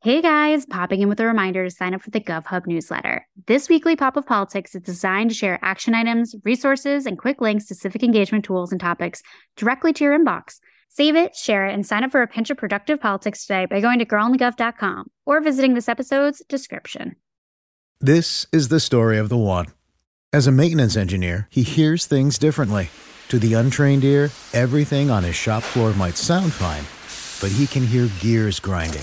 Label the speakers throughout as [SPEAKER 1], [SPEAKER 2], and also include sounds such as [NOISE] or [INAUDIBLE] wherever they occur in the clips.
[SPEAKER 1] Hey guys, popping in with a reminder to sign up for the GovHub newsletter. This weekly pop of politics is designed to share action items, resources, and quick links to civic engagement tools and topics directly to your inbox. Save it, share it, and sign up for a pinch of productive politics today by going to girlandthegov.com or visiting this episode's description.
[SPEAKER 2] This is the story of the one. As a maintenance engineer, he hears things differently. To the untrained ear, everything on his shop floor might sound fine, but he can hear gears grinding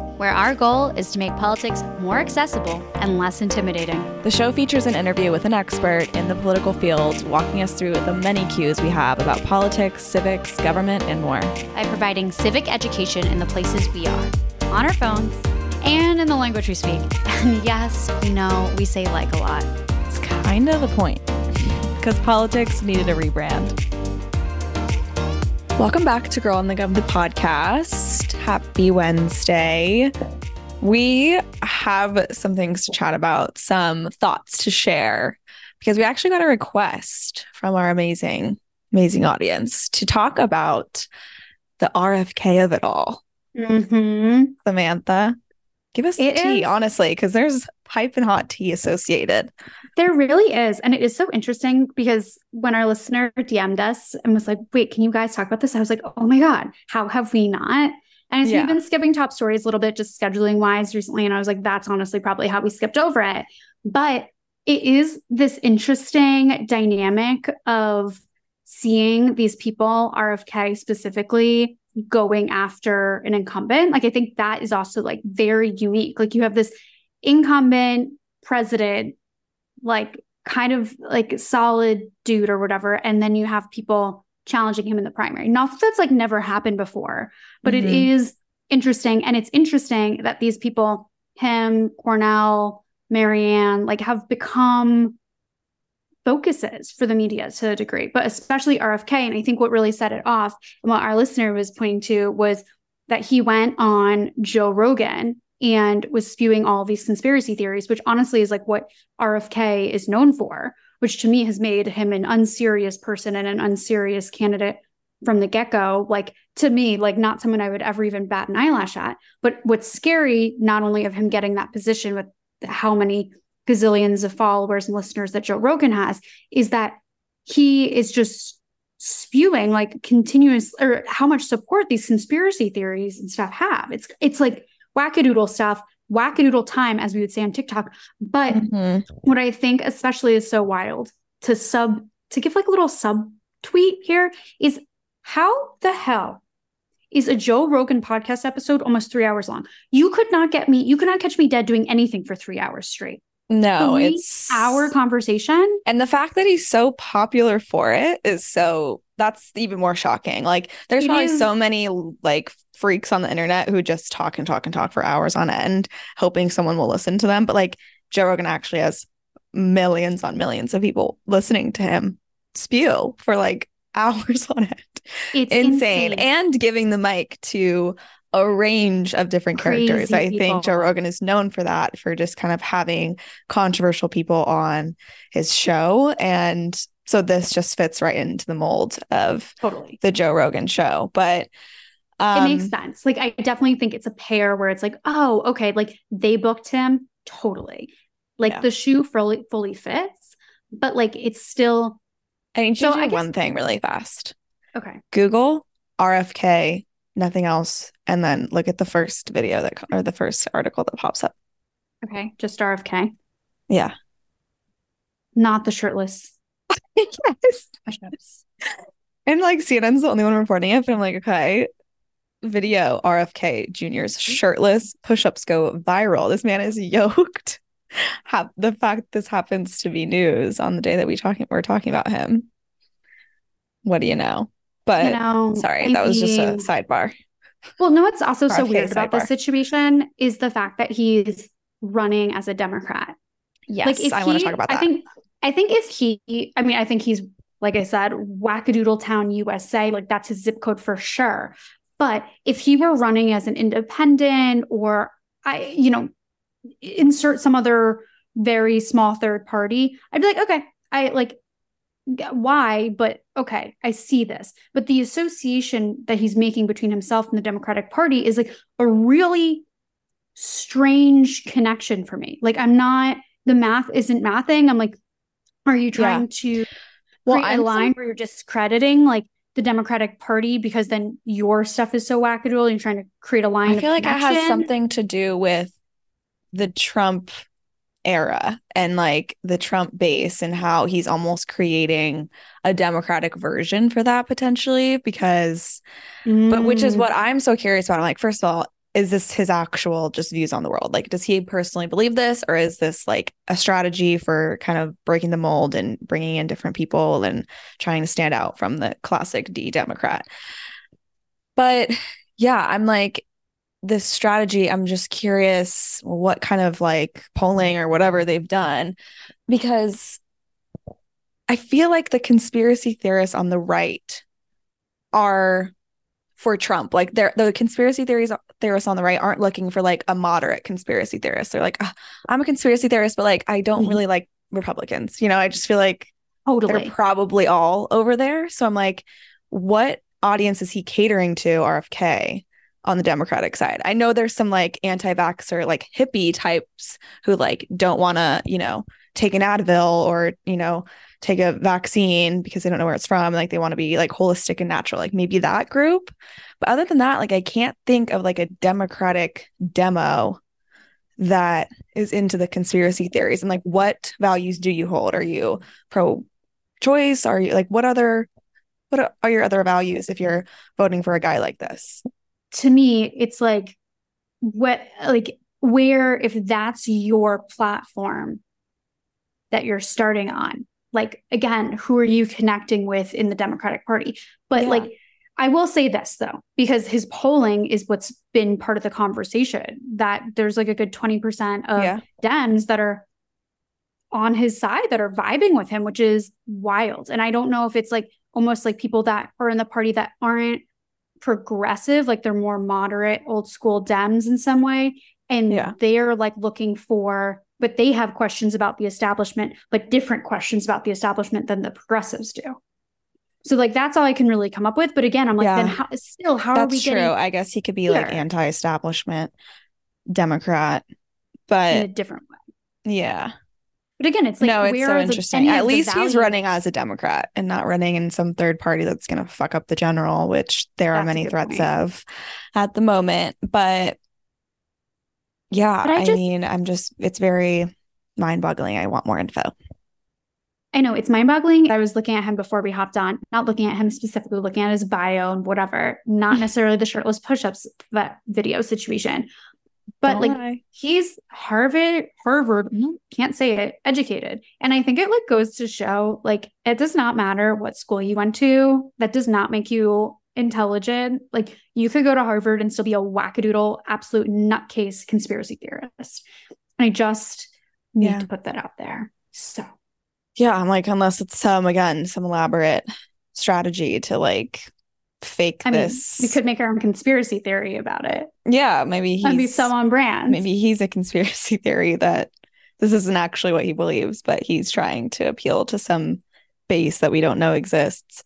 [SPEAKER 1] Where our goal is to make politics more accessible and less intimidating.
[SPEAKER 3] The show features an interview with an expert in the political field, walking us through the many cues we have about politics, civics, government, and more.
[SPEAKER 1] By providing civic education in the places we are, on our phones, and in the language we speak. [LAUGHS] And yes, we know we say like a lot.
[SPEAKER 3] It's kind of the point, because politics needed a rebrand. Welcome back to Girl and the Gov, the podcast. Happy Wednesday. We have some things to chat about, some thoughts to share, because we actually got a request from our amazing, amazing audience to talk about the RFK of it all.
[SPEAKER 1] Mm-hmm.
[SPEAKER 3] Samantha, give us
[SPEAKER 1] It
[SPEAKER 3] the tea,
[SPEAKER 1] is-
[SPEAKER 3] honestly, because there's pipe and hot tea associated.
[SPEAKER 1] There really is. And it is so interesting because when our listener DM'd us and was like, wait, can you guys talk about this? I was like, oh my God, how have we not? And so
[SPEAKER 3] Yeah.
[SPEAKER 1] we've been skipping top stories a little bit, just scheduling wise recently. And I was like, that's honestly probably how we skipped over it. But it is this interesting dynamic of seeing these people, RFK specifically, going after an incumbent. Like, I think that is also like very unique. Like, you have this incumbent president like kind of like solid dude or whatever and then you have people challenging him in the primary not that that's like never happened before but it
[SPEAKER 3] Mhm.
[SPEAKER 1] is interesting and it's interesting that these people him cornel marianne like have become focuses for the media to a degree but especially rfk and i think what really set it off and what our listener was pointing to was that he went on joe rogan and was spewing all these conspiracy theories which honestly is like what RFK is known for, which to me has made him an unserious person and an unserious candidate from the get go. Like to me, like not someone I would ever even bat an eyelash at. But what's scary, not only of him getting that position with how many gazillions of followers and listeners that Joe Rogan has, is that he is just spewing like continuous or how much support these conspiracy theories and stuff have. It's it's like wackadoodle stuff, wackadoodle time, as we would say on TikTok. But
[SPEAKER 3] Mhm.
[SPEAKER 1] what I think especially is so wild to sub to give like a little sub tweet here is how the hell is a Joe Rogan podcast episode almost three hours long? You could not get me, you could not catch me dead doing anything for three hours straight.
[SPEAKER 3] No,
[SPEAKER 1] Three
[SPEAKER 3] it's
[SPEAKER 1] Our conversation.
[SPEAKER 3] And the fact that he's so popular for it is so that's even more shocking. Like there's
[SPEAKER 1] It
[SPEAKER 3] probably
[SPEAKER 1] is-
[SPEAKER 3] so many like freaks on the internet who just talk and talk and talk for hours on end, hoping someone will listen to them. But like Joe Rogan actually has millions on millions of people listening to him spew for like [LAUGHS] hours on end.
[SPEAKER 1] It's
[SPEAKER 3] insane.
[SPEAKER 1] insane.
[SPEAKER 3] And giving the mic to a range of different characters.
[SPEAKER 1] Crazy
[SPEAKER 3] I think Joe. Rogan is known for that, for just kind of having controversial people on his show. And so this just fits right into the mold of
[SPEAKER 1] totally.
[SPEAKER 3] the Joe Rogan show. But um,
[SPEAKER 1] it makes sense. Like I definitely think it's a pair where it's like, oh, okay, like they booked him totally. Like
[SPEAKER 3] Yeah.
[SPEAKER 1] the shoe fully fully fits, but like it's still
[SPEAKER 3] I need
[SPEAKER 1] So
[SPEAKER 3] to
[SPEAKER 1] I
[SPEAKER 3] do
[SPEAKER 1] guess-
[SPEAKER 3] one thing really fast.
[SPEAKER 1] okay.
[SPEAKER 3] Google RFK, nothing else, and then look at the first video that or the first article that pops up.
[SPEAKER 1] Okay, just RFK,
[SPEAKER 3] Yeah.
[SPEAKER 1] not the shirtless [LAUGHS]
[SPEAKER 3] yes.
[SPEAKER 1] push-ups.
[SPEAKER 3] And like CNN's the only one reporting it, but I'm like, okay, video RFK Jr.'s mm-hmm. shirtless push-ups go viral. This man is [LAUGHS] yoked. Ha- the fact this happens to be news on the day that we talking we're talking about him. What do you know? But
[SPEAKER 1] you know,
[SPEAKER 3] sorry,
[SPEAKER 1] I
[SPEAKER 3] that was just a sidebar.
[SPEAKER 1] Well, no, what's also so weird about this situation is the fact that he's running as a Democrat.
[SPEAKER 3] Yes,
[SPEAKER 1] like if
[SPEAKER 3] I want to talk about that.
[SPEAKER 1] I think I think if he I mean I think he's like I said, Wackadoodle Town, USA, like that's his zip code for sure. But if he were running as an independent or I, you know, insert some other very small third party, I'd be like, okay, I like why, but okay, I see this. But the association that he's making between himself and the Democratic Party is like a really strange connection for me. Like I'm not the math isn't mathing. I'm like, are you trying yeah. to well, create a line so- where you're discrediting like the Democratic Party because then your stuff is so wackadoodle and you're trying to create a line.
[SPEAKER 3] I feel like it has something to do with the Trump era and like the Trump base and how he's almost creating a democratic version for that potentially because mm. but which is mm. what I'm so curious about. I'm like first of all, is this his actual just views on the world? Like, does he personally believe this, or is this like a strategy for kind of breaking the mold and bringing in different people and trying to stand out from the classic D Democrat? But yeah, I'm like, this strategy, I'm just curious what kind of like polling or whatever they've done because I feel like the conspiracy theorists on the right are for Trump. Like they're the conspiracy theories theorists on the right aren't looking for like a moderate conspiracy theorist. They're like, oh, I'm a conspiracy theorist, but like I don't mm-hmm. really like Republicans. You know, I just feel like totally. they're probably all over there. So I'm like, what audience is he catering to RFK on the Democratic side? I know there's some like anti-vaxxer, like hippie types who like don't want to, you know, take an Advil or, you know, take a vaccine because they don't know where it's from. Like they want to be like holistic and natural, like maybe that group. But other than that, like I can't think of like a democratic demo that is into the conspiracy theories and like what values do you hold? Are you pro choice? Are you like what other what are your other values if you're voting for a guy like this?
[SPEAKER 1] To me, it's like what like where if that's your platform that you're starting on like again who are you connecting with in the democratic party but yeah. like i will say this though because his polling is what's been part of the conversation that there's like a good 20% of yeah. dems that are on his side that are vibing with him which is wild and i don't know if it's like almost like people that are in the party that aren't progressive like they're more moderate old school dems in some way and yeah. they're like looking for but they have questions about the establishment, but different questions about the establishment than the progressives do. So like that's all I can really come up with. But again, I'm like, yeah. then how, still, how that's are we
[SPEAKER 3] true. I guess he could be here? like anti-establishment Democrat, but
[SPEAKER 1] in a different way.
[SPEAKER 3] Yeah.
[SPEAKER 1] But again, it's like
[SPEAKER 3] no, it's so interesting. At least he's running as a Democrat and not running in some third party that's going to fuck up the general, which there that's are many threats point. of at the moment. But yeah, I, just, mean, I'm just, it's very mind boggling. I want more info.
[SPEAKER 1] I know it's mind boggling. I was looking at him before we hopped on, not looking at him specifically, looking at his bio and whatever, not [LAUGHS] necessarily the shirtless push ups that video situation. But like he's Harvard, Harvard, mm, can't say it, educated. And I think it like goes to show like it does not matter what school you went to. That does not make you intelligent. Like you could go to Harvard and still be a wackadoodle, absolute nutcase conspiracy theorist. And I just need yeah. to put that out there. So
[SPEAKER 3] yeah, I'm like, unless it's some again, some elaborate strategy to like fake I this.
[SPEAKER 1] Mean, we could make our own conspiracy theory about it.
[SPEAKER 3] Yeah, maybe he's
[SPEAKER 1] be so on brand.
[SPEAKER 3] Maybe he's a conspiracy [LAUGHS] theory that this isn't actually what he believes, but he's trying to appeal to some base that we don't know exists.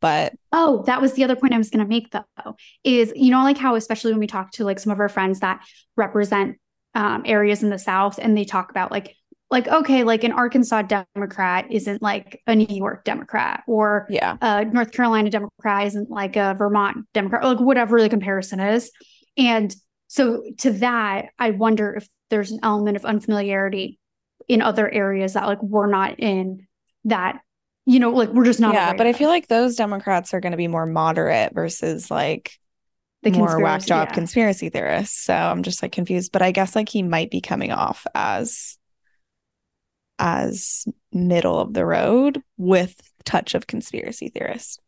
[SPEAKER 3] But
[SPEAKER 1] oh, that was the other point I was going to make though is you know like how especially when we talk to like some of our friends that represent um, areas in the South and they talk about like like okay like an Arkansas Democrat isn't like a New York Democrat or
[SPEAKER 3] yeah
[SPEAKER 1] a North Carolina Democrat isn't like a Vermont Democrat like whatever the comparison is and so to that I wonder if there's an element of unfamiliarity in other areas that like we're not in that you know, like we're just not.
[SPEAKER 3] Yeah, but I feel like those Democrats are going to be more moderate versus like the more whack job yeah. conspiracy theorists. So I'm just like confused. But I guess like he might be coming off as as middle of the road with touch of conspiracy theorists.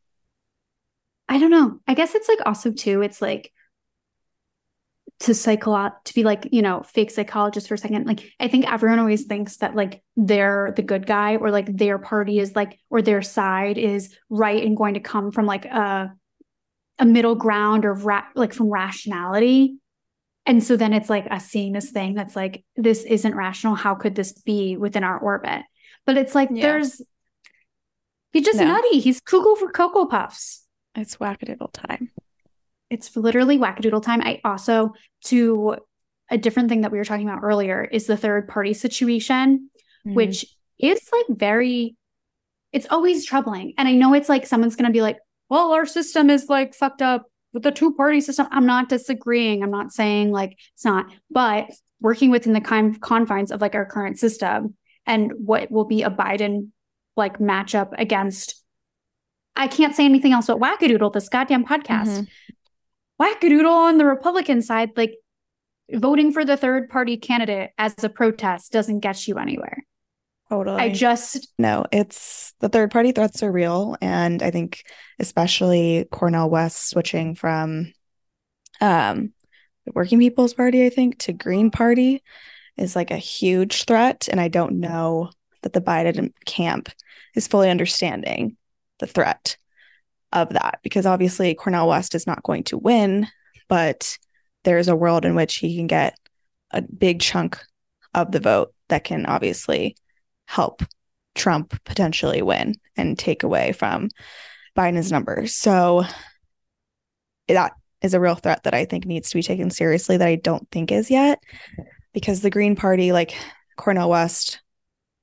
[SPEAKER 1] I don't know. I guess it's like also too, it's like to psycho to be like you know fake psychologist for a second like i think everyone always thinks that like they're the good guy or like their party is like or their side is right and going to come from like a a middle ground or ra- like from rationality and so then it's like us seeing this thing that's like this isn't rational how could this be within our orbit but it's like yeah. there's he's just no. nutty he's cuckoo for cocoa puffs
[SPEAKER 3] it's wackadoodle time
[SPEAKER 1] it's literally wackadoodle time. I also, to a different thing that we were talking about earlier, is the third party situation, mm-hmm. which is like very, it's always troubling. And I know it's like someone's going to be like, well, our system is like fucked up with the two party system. I'm not disagreeing. I'm not saying like it's not, but working within the kind confines of like our current system and what will be a Biden like matchup against I can't say anything else but wackadoodle, this goddamn podcast. Mm-hmm wackadoodle on the Republican side, like voting for the third party candidate as a protest doesn't get you anywhere.
[SPEAKER 3] Totally.
[SPEAKER 1] I just
[SPEAKER 3] no, it's the third party threats are real. And I think especially Cornel West switching from um the Working People's Party, I think, to Green Party is like a huge threat. And I don't know that the Biden camp is fully understanding the threat of that because obviously Cornel West is not going to win, but there's a world in which he can get a big chunk of the vote that can obviously help Trump potentially win and take away from Biden's numbers. So that is a real threat that I think needs to be taken seriously that I don't think is yet because the Green Party, like Cornel West,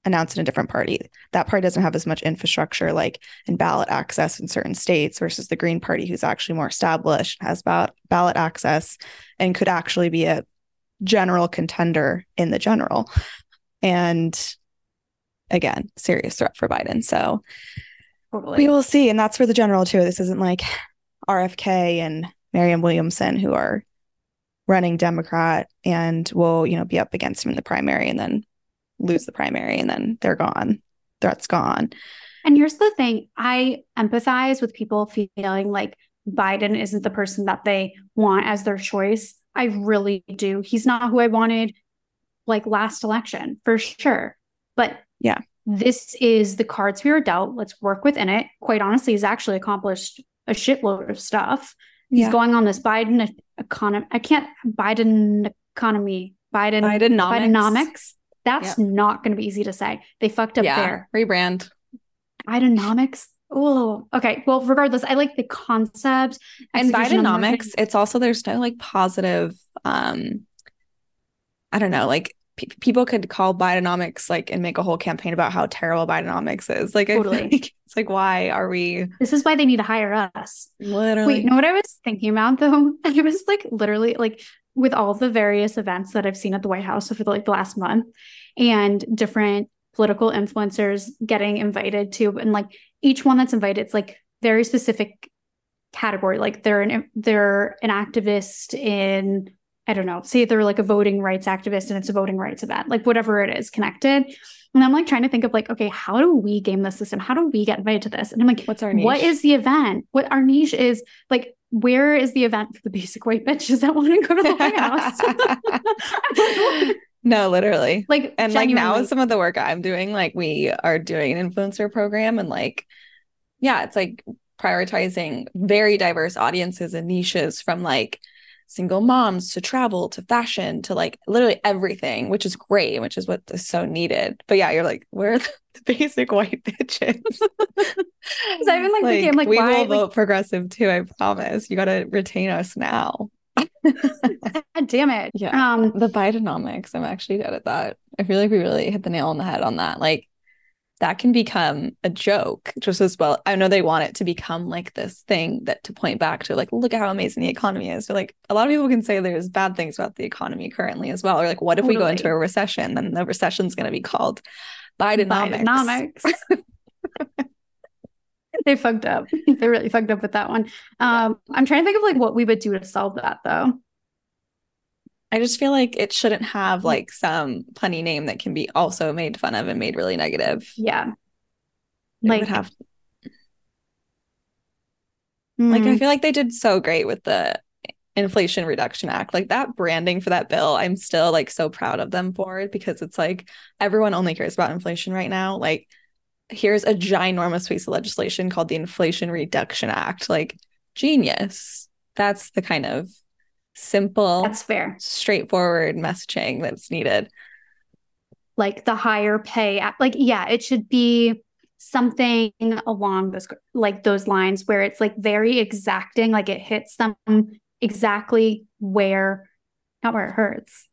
[SPEAKER 3] announced in a different party. That party doesn't have as much infrastructure like in ballot access in certain states versus the Green Party, who's actually more established, has ballot ballot access, and could actually be a general contender in the general. And again, serious threat for Biden. So totally. we will see. And that's for the general too. This isn't like RFK and Marianne Williamson who are running Democrat and will, you know, be up against him in the primary and then lose the primary and then they're gone. Threat's gone.
[SPEAKER 1] And here's the thing I empathize with people feeling like Biden isn't the person that they want as their choice. I really do. He's not who I wanted like last election for sure. But
[SPEAKER 3] yeah,
[SPEAKER 1] this is the cards we were dealt. Let's work within it. Quite honestly, he's actually accomplished a shitload of stuff. He's yeah. going on this Biden economy. I can't Biden economy. Biden
[SPEAKER 3] Bidenomics.
[SPEAKER 1] Bidenomics. That's yep. not going to be easy to say. They fucked up yeah. there.
[SPEAKER 3] Rebrand.
[SPEAKER 1] Bidenomics. Oh, okay. Well, regardless, I like the concept.
[SPEAKER 3] And Bidenomics, it's also there's no like positive um I don't know, like p- people could call Bidenomics like and make a whole campaign about how terrible Bidenomics is. Like, totally. Like [LAUGHS] it's like why are we
[SPEAKER 1] This is why they need to hire us.
[SPEAKER 3] Literally.
[SPEAKER 1] Wait, you know what I was thinking about though? [LAUGHS] I was like literally like with all the various events that I've seen at the White House over the, like the last month and different political influencers getting invited to and like each one that's invited it's like very specific category like they're an they're an activist in I don't know, say they're like a voting rights activist and it's a voting rights event, like whatever it is connected. And I'm like trying to think of like, okay, how do we game the system? How do we get invited to this? And I'm like,
[SPEAKER 3] what's our niche?
[SPEAKER 1] What is the event? What our niche is like, where is the event for the basic white bitches that want to go to the White House? [LAUGHS]
[SPEAKER 3] no, literally. [LAUGHS]
[SPEAKER 1] Like,
[SPEAKER 3] and genuinely. like now with some of the work I'm doing, like we are doing an influencer program and like, yeah, it's like prioritizing very diverse audiences and niches from like single moms to travel to fashion to like literally everything, which is great, which is what is so needed. But yeah, you're like, where are the [LAUGHS] basic white bitches? [LAUGHS]
[SPEAKER 1] Because I've been like, like, thinking, like,
[SPEAKER 3] we
[SPEAKER 1] why?
[SPEAKER 3] will like... vote progressive too. I promise. You got to retain us now. [LAUGHS]
[SPEAKER 1] God damn it.
[SPEAKER 3] Yeah. Um, the Bidenomics. I'm actually good at that. I feel like we really hit the nail on the head on that. Like, that can become a joke just as well. I know they want it to become like this thing that to point back to, like, look at how amazing the economy is. So, like, a lot of people can say there's bad things about the economy currently as well. Or, like, what if totally. we go into a recession? Then the recession's going to be called Bidenomics.
[SPEAKER 1] Bidenomics. [LAUGHS] they fucked up. They really fucked up with that one. Um. I'm trying to think of like what we would do to solve that though.
[SPEAKER 3] I just feel like it shouldn't have like some punny name that can be also made fun of and made really negative.
[SPEAKER 1] Yeah.
[SPEAKER 3] It like have mm. like I mm. feel like they did so great with the Inflation Reduction Act. Like that branding for that bill, I'm still like so proud of them for it because it's like everyone only cares about inflation right now. Like here's a ginormous piece of legislation called the Inflation Reduction Act. Like genius. That's the kind of simple,
[SPEAKER 1] That's fair.
[SPEAKER 3] straightforward messaging that's needed.
[SPEAKER 1] Like the higher pay, like yeah, it should be something along those like those lines where it's like very exacting, like it hits them exactly where, not where it hurts.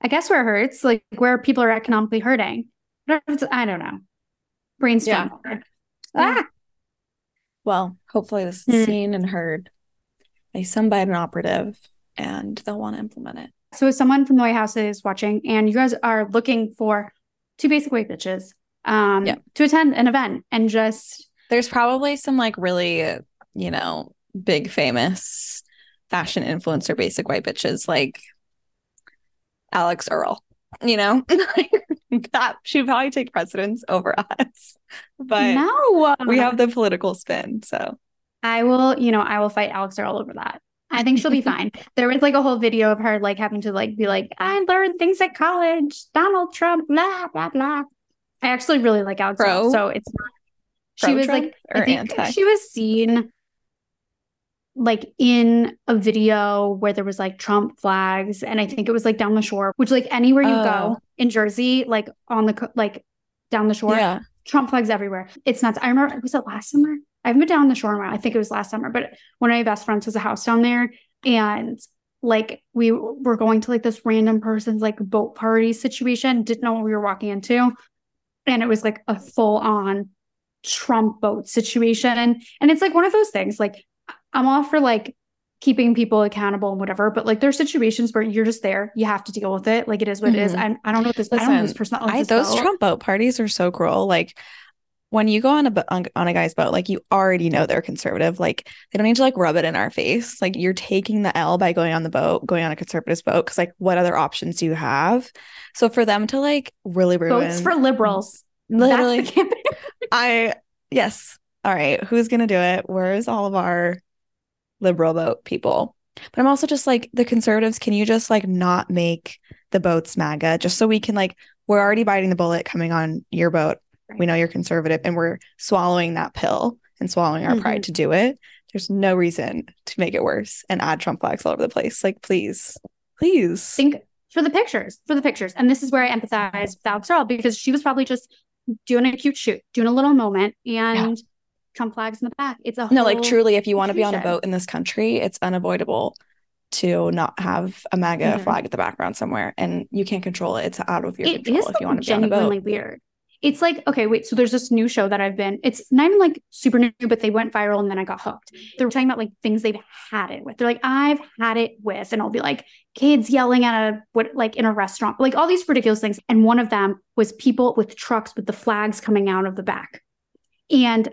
[SPEAKER 1] I guess where it hurts, like where people are economically hurting. I don't know. Brainstorm. Ah,
[SPEAKER 3] Well, hopefully this is seen and heard by some Biden operative and they'll want to implement it.
[SPEAKER 1] So if someone from the White House is watching and you guys are looking for two basic white bitches um
[SPEAKER 3] Yeah.
[SPEAKER 1] to attend an event and just
[SPEAKER 3] There's probably some like really, you know, big famous fashion influencer basic white bitches like Alix Earle, you know? [LAUGHS] that should probably take precedence over us. But
[SPEAKER 1] no
[SPEAKER 3] we have the political spin. So
[SPEAKER 1] I will, you know, I will fight Alix Earle over that. I think she'll be fine. [LAUGHS] There was like a whole video of her like having to like be like, I learned things at college, Donald Trump, blah blah blah. I actually really like Alex
[SPEAKER 3] Pro?
[SPEAKER 1] So it's not. She was
[SPEAKER 3] Pro-Trump
[SPEAKER 1] like, I think
[SPEAKER 3] anti?
[SPEAKER 1] she was seen like in a video where there was like Trump flags, and I think it was like down the shore, which like anywhere you
[SPEAKER 3] Oh.
[SPEAKER 1] go in Jersey, like on the co- like down the shore,
[SPEAKER 3] yeah.
[SPEAKER 1] Trump flags everywhere. It's nuts. I remember, was it last summer? I haven't been down the shore in a while. I think it was last summer, but one of my best friends has a house down there. And like we were going to like this random person's like boat party situation, didn't know what we were walking into. And it was like a full on Trump boat situation. And it's like one of those things, like I'm all for like keeping people accountable and whatever, but like there's situations where you're just there, you have to deal with it. Like it is what it is.
[SPEAKER 3] Mhm.
[SPEAKER 1] I, I don't know what this, I don't know this person
[SPEAKER 3] I, those
[SPEAKER 1] boat.
[SPEAKER 3] Trump boat parties are so cruel. Like when you go on a on, on a guy's boat, like you already know they're conservative. Like they don't need to like rub it in our face. Like you're taking the L by going on the boat, going on a conservative boat. Because like what other options do you have? So for them to like really ruin,
[SPEAKER 1] Votes for liberals.
[SPEAKER 3] literally,
[SPEAKER 1] That's the campaign. [LAUGHS]
[SPEAKER 3] I yes. All right, who's gonna do it? Where's all of our liberal boat people? But I'm also just like the conservatives. Can you just like not make the boats MAGA just so we can like we're already biting the bullet coming on your boat. We know you're conservative, and we're swallowing that pill and swallowing our pride to do it. There's no reason to make it worse and add Trump flags all over the place. Like, please, please.
[SPEAKER 1] think for the pictures, for the pictures. And this is where I empathize with Alix Earle because she was probably just doing a cute shoot, doing a little moment, and Trump flags in the back. It's a
[SPEAKER 3] No, like truly, if you want to be on a boat in this country, it's unavoidable to not have a MAGA
[SPEAKER 1] Mhm.
[SPEAKER 3] flag at the background somewhere, and you can't control it. It's out of your
[SPEAKER 1] It
[SPEAKER 3] control if you want to be on a boat.
[SPEAKER 1] weird. It's like okay, wait. So there's this new show that I've been. It's not even like super new, but they went viral and then I got hooked. They were talking about like things they've had it with. They're like, I've had it with, and I'll be like, kids yelling at a what like in a restaurant, like all these ridiculous things. And one of them was people with trucks with the flags coming out of the back, and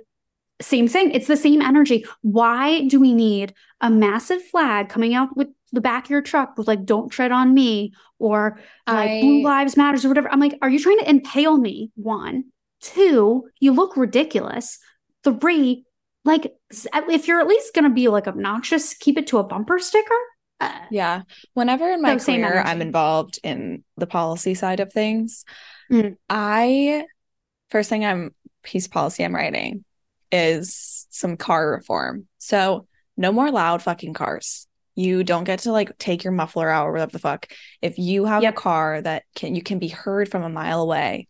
[SPEAKER 1] same thing. It's the same energy. Why do we need a massive flag coming out with the back of your truck with like "Don't tread on me" or like
[SPEAKER 3] I-
[SPEAKER 1] Blue Lives Matters or whatever? I'm like, are you trying to impale me? One, two, you look ridiculous. Three, like if you're at least gonna be like obnoxious, keep it to a bumper sticker. Uh,
[SPEAKER 3] Yeah. Whenever in my career I'm involved in the policy side of things,
[SPEAKER 1] Mm.
[SPEAKER 3] I first thing I'm piece policy I'm writing is some car reform. So no more loud fucking cars. You don't get to like take your muffler out or whatever the fuck. If you have
[SPEAKER 1] Yep.
[SPEAKER 3] a car that can you can be heard from a mile away,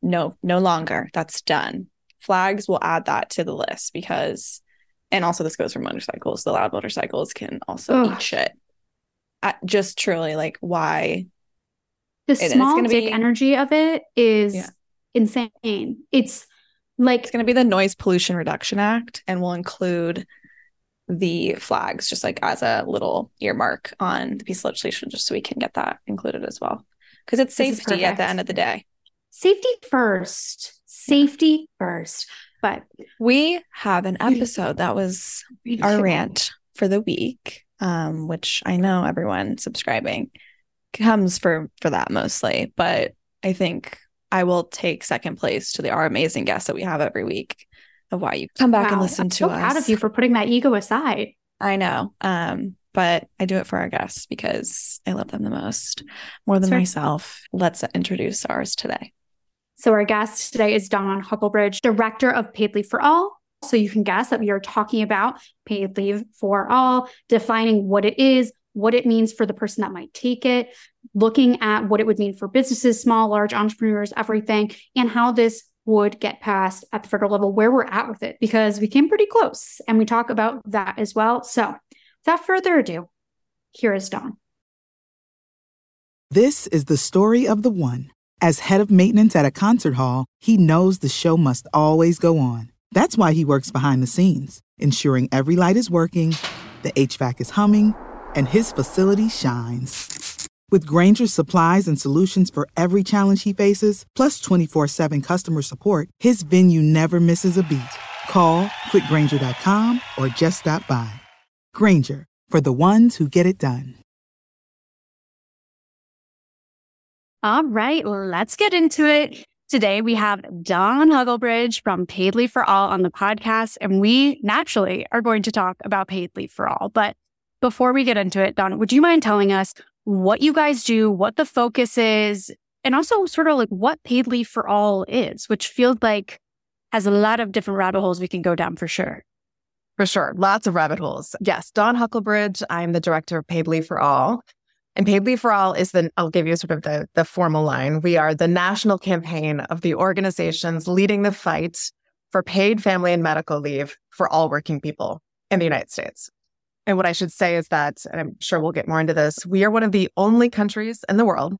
[SPEAKER 3] no, no longer. That's done. Flags will add that to the list because and also this goes for motorcycles. The loud motorcycles can also
[SPEAKER 1] Ugh.
[SPEAKER 3] eat shit. I, just truly like why
[SPEAKER 1] the small dick
[SPEAKER 3] be-
[SPEAKER 1] energy of it is
[SPEAKER 3] Yeah.
[SPEAKER 1] insane. It's like
[SPEAKER 3] it's going to be the noise pollution reduction act and will include the flags just like as a little earmark on the piece of legislation just so we can get that included as well. Because it's safety at the end of the day.
[SPEAKER 1] Safety first. Safety first. But
[SPEAKER 3] we have an episode that was our rant for the week um which i know everyone subscribing comes for for that mostly but i think i will take second place to the our amazing guests that we have every week of why you come back and listen
[SPEAKER 1] I'm
[SPEAKER 3] to
[SPEAKER 1] so
[SPEAKER 3] us
[SPEAKER 1] proud of you for putting that ego aside.
[SPEAKER 3] I know. Um, but I do it for our guests because I love them the most, more than sure. myself. Let's introduce ours today.
[SPEAKER 1] So, our guest today is Dawn Huckelbridge, Director of Paid Leave for All. So, you can guess that we are talking about paid leave for all, defining what it is, what it means for the person that might take it, looking at what it would mean for businesses, small, large entrepreneurs, everything, and how this would get passed at the federal level, where we're at with it, because we came pretty close and we talk about that as well. So, without further ado, here is Dawn.
[SPEAKER 4] This is the story of the one. As head of maintenance at a concert hall, he knows the show must always go on. That's why he works behind the scenes, ensuring every light is working, the HVAC is humming, and his facility shines. With Grainger's supplies and solutions for every challenge he faces, plus 24 7 customer support, his venue never misses a beat. Call quickgrainger.com or just stop by. Grainger, for the ones who get it done.
[SPEAKER 1] All right, let's get into it. Today we have Dawn Huckelbridge from Paid Leave for All on the podcast, and we naturally are going to talk about Paid Leave for All. But before we get into it, Don, would you mind telling us what you guys do, what the focus is, and also sort of like what Paid Leave for All is, which feels like has a lot of different rabbit holes we can go down for sure.
[SPEAKER 5] For sure. Lots of rabbit holes. Yes. Dawn Huckelbridge, I'm the director of Paid Leave for All. And Paid Leave for All is the, I'll give you sort of the, the formal line. We are the national campaign of the organizations leading the fight for paid family and medical leave for all working people in the United States. And what I should say is that, and I'm sure we'll get more into this, we are one of the only countries in the world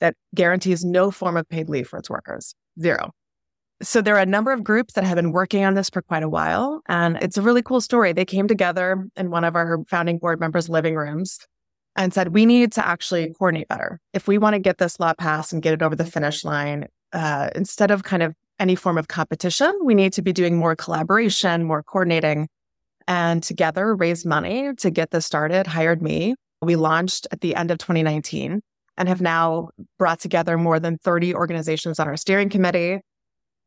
[SPEAKER 5] that guarantees no form of paid leave for its workers. Zero. So there are a number of groups that have been working on this for quite a while. And it's a really cool story. They came together in one of our founding board members' living rooms and said, we need to actually coordinate better. If we want to get this law passed and get it over the finish line, uh, instead of kind of any form of competition, we need to be doing more collaboration, more coordinating, and together raised money to get this started, hired me. We launched at the end of 2019 and have now brought together more than 30 organizations on our steering committee.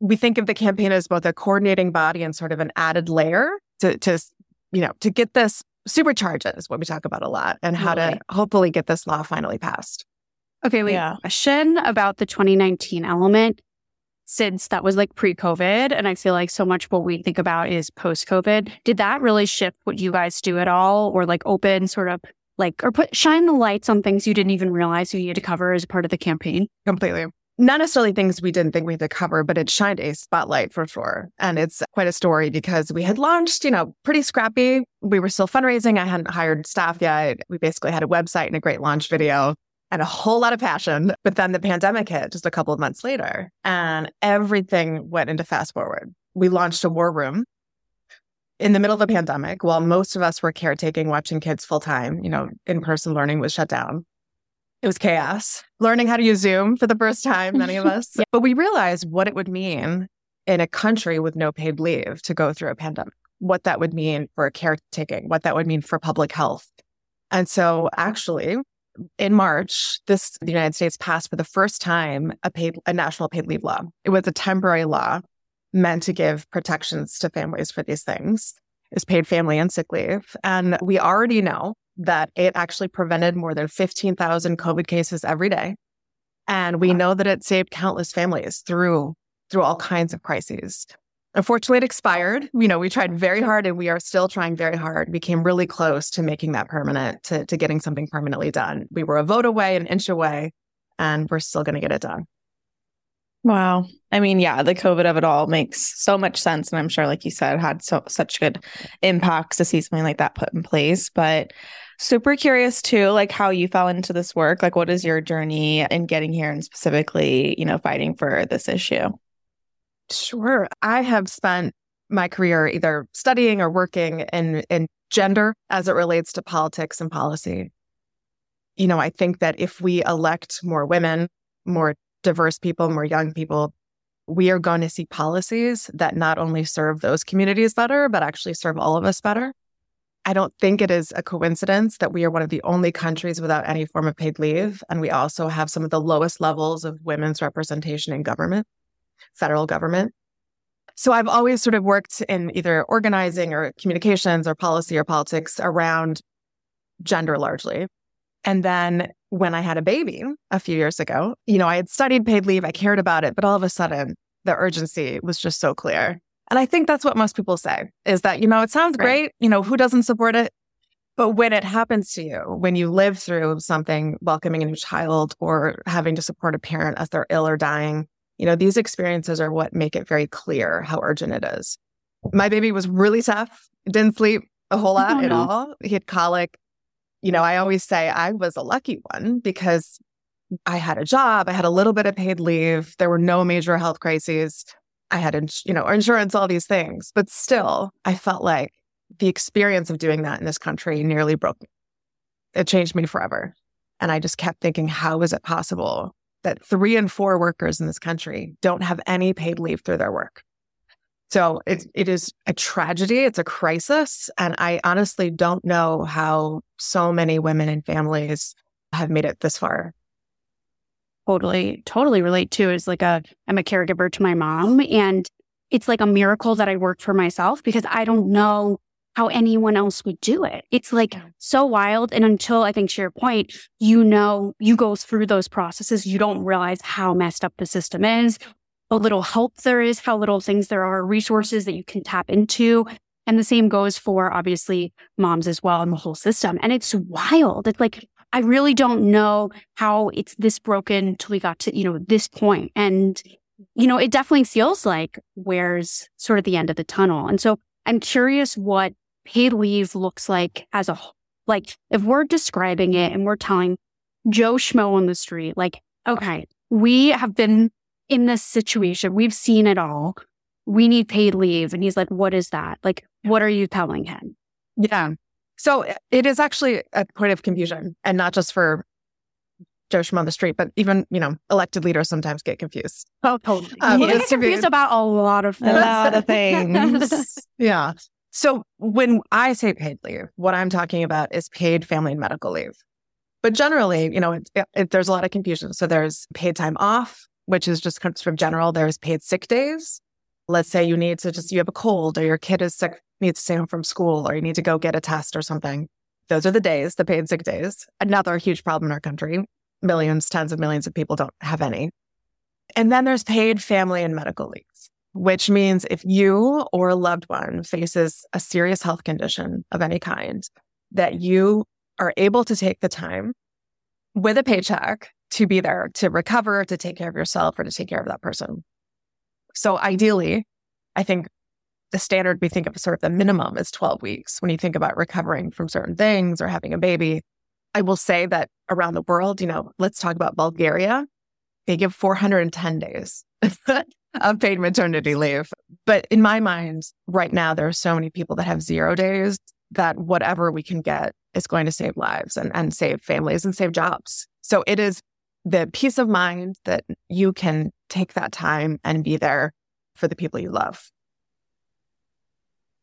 [SPEAKER 5] We think of the campaign as both a coordinating body and sort of an added layer to, to you know, to get this supercharge is what we talk about a lot and how really? to hopefully get this law finally passed.
[SPEAKER 1] Okay, wait. Yeah. Question about the 2019 element since that was like pre COVID. And I feel like so much what we think about is post COVID. Did that really shift what you guys do at all or like open sort of like, or put shine the lights on things you didn't even realize you needed to cover as part of the campaign?
[SPEAKER 5] Completely. Not necessarily things we didn't think we had to cover, but it shined a spotlight for sure. And it's quite a story because we had launched, you know, pretty scrappy. We were still fundraising. I hadn't hired staff yet. We basically had a website and a great launch video and a whole lot of passion. But then the pandemic hit just a couple of months later and everything went into fast forward. We launched a war room in the middle of the pandemic while most of us were caretaking, watching kids full time. You know, in person learning was shut down. It was chaos. Learning how to use Zoom for the first time, many of [LAUGHS] us. yeah. But we realized what it would mean in a country with no paid leave to go through a pandemic, what that would mean for caretaking, what that would mean for public health. And so actually, in March, this the United States passed for the first time a paid a national paid leave law. It was a temporary law meant to give protections to families for these things. Is paid family and sick leave. And we already know that it actually prevented more than 15,000 COVID cases every day. And we know that it saved countless families through through all kinds of crises. Unfortunately, it expired. You know, we tried very hard and we are still trying very hard. We came really close to making that permanent, to, to getting something permanently done. We were a vote away, an inch away, and we're still going to get it done.
[SPEAKER 3] Wow. I mean, yeah, the COVID of it all makes so much sense. And I'm sure, like you said, had so such good impacts to see something like that put in place. But super curious too, like how you fell into this work. Like, what is your journey in getting here and specifically, you know, fighting for this issue?
[SPEAKER 5] Sure. I have spent my career either studying or working in, in gender as it relates to politics and policy. You know, I think that if we elect more women, more diverse people, more young people, we are going to see policies that not only serve those communities better, but actually serve all of us better. I don't think it is a coincidence that we are one of the only countries without any form of paid leave. And we also have some of the lowest levels of women's representation in government federal government. So I've always sort of worked in either organizing or communications or policy or politics around gender largely. And then when I had a baby a few years ago, you know, I had studied paid leave, I cared about it, but all of a sudden the urgency was just so clear. And I think that's what most people say is that, you know, it sounds great, you know, who doesn't support it? But when it happens to you, when you live through something, welcoming a new child or having to support a parent as they're ill or dying, you know, these experiences are what make it very clear how urgent it is. My baby was really tough, didn't sleep a whole lot at all. He had colic. You know, I always say I was a lucky one because I had a job, I had a little bit of paid leave, there were no major health crises. I had, ins- you know, insurance, all these things. But still, I felt like the experience of doing that in this country nearly broke me. It changed me forever. And I just kept thinking, how is it possible that three and four workers in this country don't have any paid leave through their work? So it, it is a tragedy. It's a crisis. And I honestly don't know how so many women and families have made it this far.
[SPEAKER 1] totally totally relate to is like a i'm a caregiver to my mom and it's like a miracle that i worked for myself because i don't know how anyone else would do it. It's like so wild and until i think to your point you know you go through those processes you don't realize how messed up the system is how little help there is how little things there are resources that you can tap into. And the same goes for obviously moms as well in the whole system. And it's wild. It's like i really don't know how it's this broken till we got to you know this point. And you know it definitely feels like where's sort of the end of the tunnel. And so i'm curious what paid leave looks like as a whole like if we're describing it and we're telling joe schmo on the street like okay we have been in this situation we've seen it all we need paid leave and he's like what is that like what are you telling him
[SPEAKER 5] Yeah. So it is actually a point of confusion and not just for Joe Schmo on the street, but even, you know, elected leaders sometimes get confused.
[SPEAKER 1] oh totally
[SPEAKER 5] Um,
[SPEAKER 1] we get
[SPEAKER 5] just to be-
[SPEAKER 1] confused about a lot of
[SPEAKER 3] A lot of things. [LAUGHS]
[SPEAKER 5] Yeah. So when I say paid leave, what I'm talking about is paid family and medical leave. But generally, you know, it, it, there's a lot of confusion. So there's paid time off, which is just sort of general. There's paid sick days. Let's say you need to just, you have a cold or your kid is sick, needs to stay home from school or you need to go get a test or something. Those are the days, the paid sick days. Another huge problem in our country. Millions, tens of millions of people don't have any. And then there's paid family and medical leave which means if you or a loved one faces a serious health condition of any kind, that you are able to take the time with a paycheck to be there to recover, to take care of yourself, or to take care of that person. So ideally, I think the standard we think of sort of the minimum is 12 weeks when you think about recovering from certain things or having a baby. I will say that around the world, you know, let's talk about Bulgaria. They give 410 days [LAUGHS] of paid maternity leave. But in my mind, right now, there are so many people that have zero days that whatever we can get is going to save lives and, and save families and save jobs. So it is the peace of mind that you can take that time and be there for the people you love.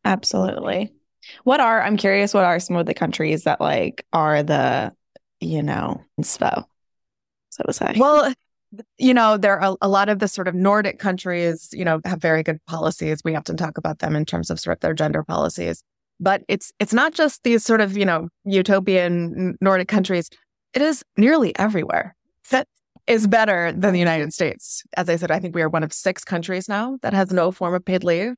[SPEAKER 3] Absolutely. What are, I'm curious, what are some of the countries that like are the, you know, inspo, so to say?
[SPEAKER 5] Well, you know, there are a lot of the sort of Nordic countries, you know, have very good policies. We often talk about them in terms of sort of their gender policies. But it's it's not just these sort of, you know, utopian Nordic countries. It is nearly everywhere that is better than the United States. As I said, I think we are one of six countries now that has no form of paid leave.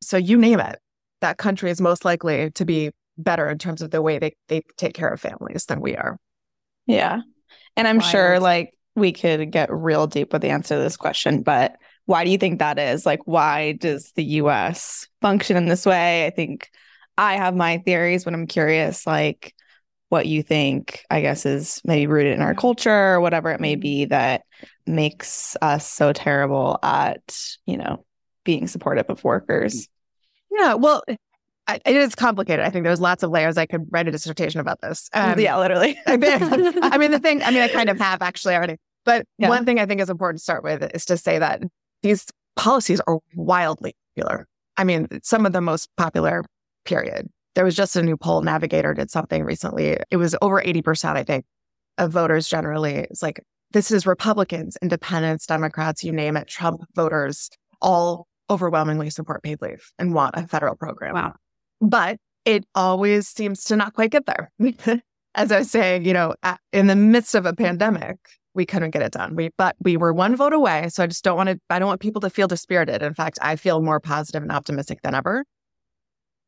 [SPEAKER 5] So you name it, that country is most likely to be better in terms of the way they, they take care of families than we are.
[SPEAKER 3] yeah. And I'm sure like we could get real deep with the answer to this question, but why do you think that is? Like, why does the US function in this way? I think I have my theories, but I'm curious, like, what you think, I guess, is maybe rooted in our culture or whatever it may be that makes us so terrible at, you know, being supportive of workers.
[SPEAKER 5] Yeah, well, I, it is complicated. I think there's lots of layers. I could write a dissertation about this. Um,
[SPEAKER 3] yeah, literally. [LAUGHS]
[SPEAKER 5] I mean, I mean, the thing, I mean, I kind of [LAUGHS] have actually already. But
[SPEAKER 3] Yeah.
[SPEAKER 5] one thing I think is important to start with is to say that these policies are wildly popular. I mean, some of the most popular, period. There was just a new poll, Navigator did something recently. It was over 80%, I think, of voters generally. It's like, this is Republicans, independents, Democrats, you name it, Trump voters, all overwhelmingly support paid leave and want a federal program
[SPEAKER 1] wow
[SPEAKER 5] but it always seems to not quite get there. [LAUGHS] as I was saying, you know, in the midst of a pandemic, we couldn't get it done. We but we were one vote away. So I just don't want to I don't want people to feel dispirited. In fact, I feel more positive and optimistic than ever.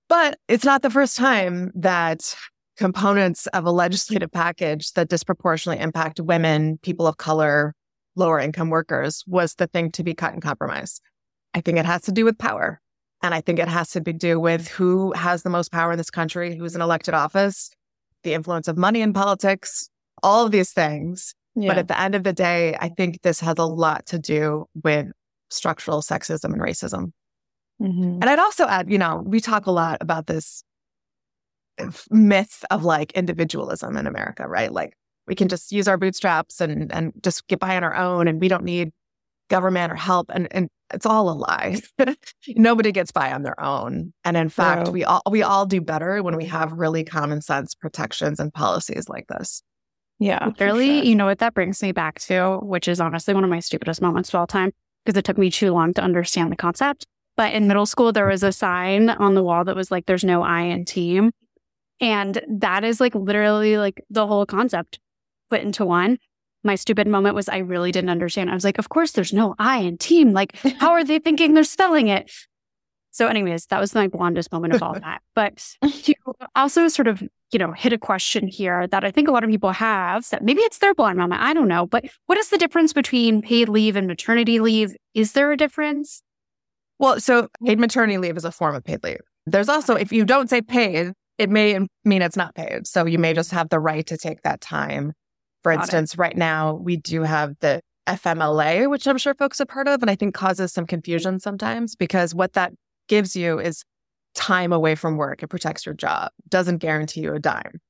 [SPEAKER 5] But it's not the first time that components of a legislative package that disproportionately impact women, people of color, lower income workers was the thing to be cut and compromised. I think it has to do with power. And I think it has to be do with who has the most power in this country, who's in elected office, the influence of money in politics, all of these things. Yeah. But at the end of the day, I think this has a lot to do with structural sexism and racism. Mm-hmm. And I'd also add, you know, we talk a lot about this myth of like individualism in America, right? Like we can just use our bootstraps and and just get by on our own and we don't need government or help and and it's all a lie. [LAUGHS] Nobody gets by on their own. And in fact, no. we all we all do better when we have really common sense protections and policies like this.
[SPEAKER 1] Yeah. Literally, sure. you know what that brings me back to, which is honestly one of my stupidest moments of all time because it took me too long to understand the concept. But in middle school, there was a sign on the wall that was like, there's no I in team. And that is like literally like the whole concept put into one. My stupid moment was I really didn't understand. I was like, of course, there's no I in team. Like, how are they thinking they're spelling it? So, anyways, that was my blondest moment of all that. But to also sort of, you know, hit a question here that I think a lot of people have that maybe it's their blonde moment. I don't know. But what is the difference between paid leave and maternity leave? Is there a difference?
[SPEAKER 5] Well, so paid maternity leave is a form of paid leave. There's also, if you don't say paid, it may mean it's not paid. So you may just have the right to take that time. For Got instance, it. right now we do have the FMLA, which I'm sure folks have heard of, and I think causes some confusion sometimes because what that gives you is time away from work. It protects your job, doesn't guarantee you a dime.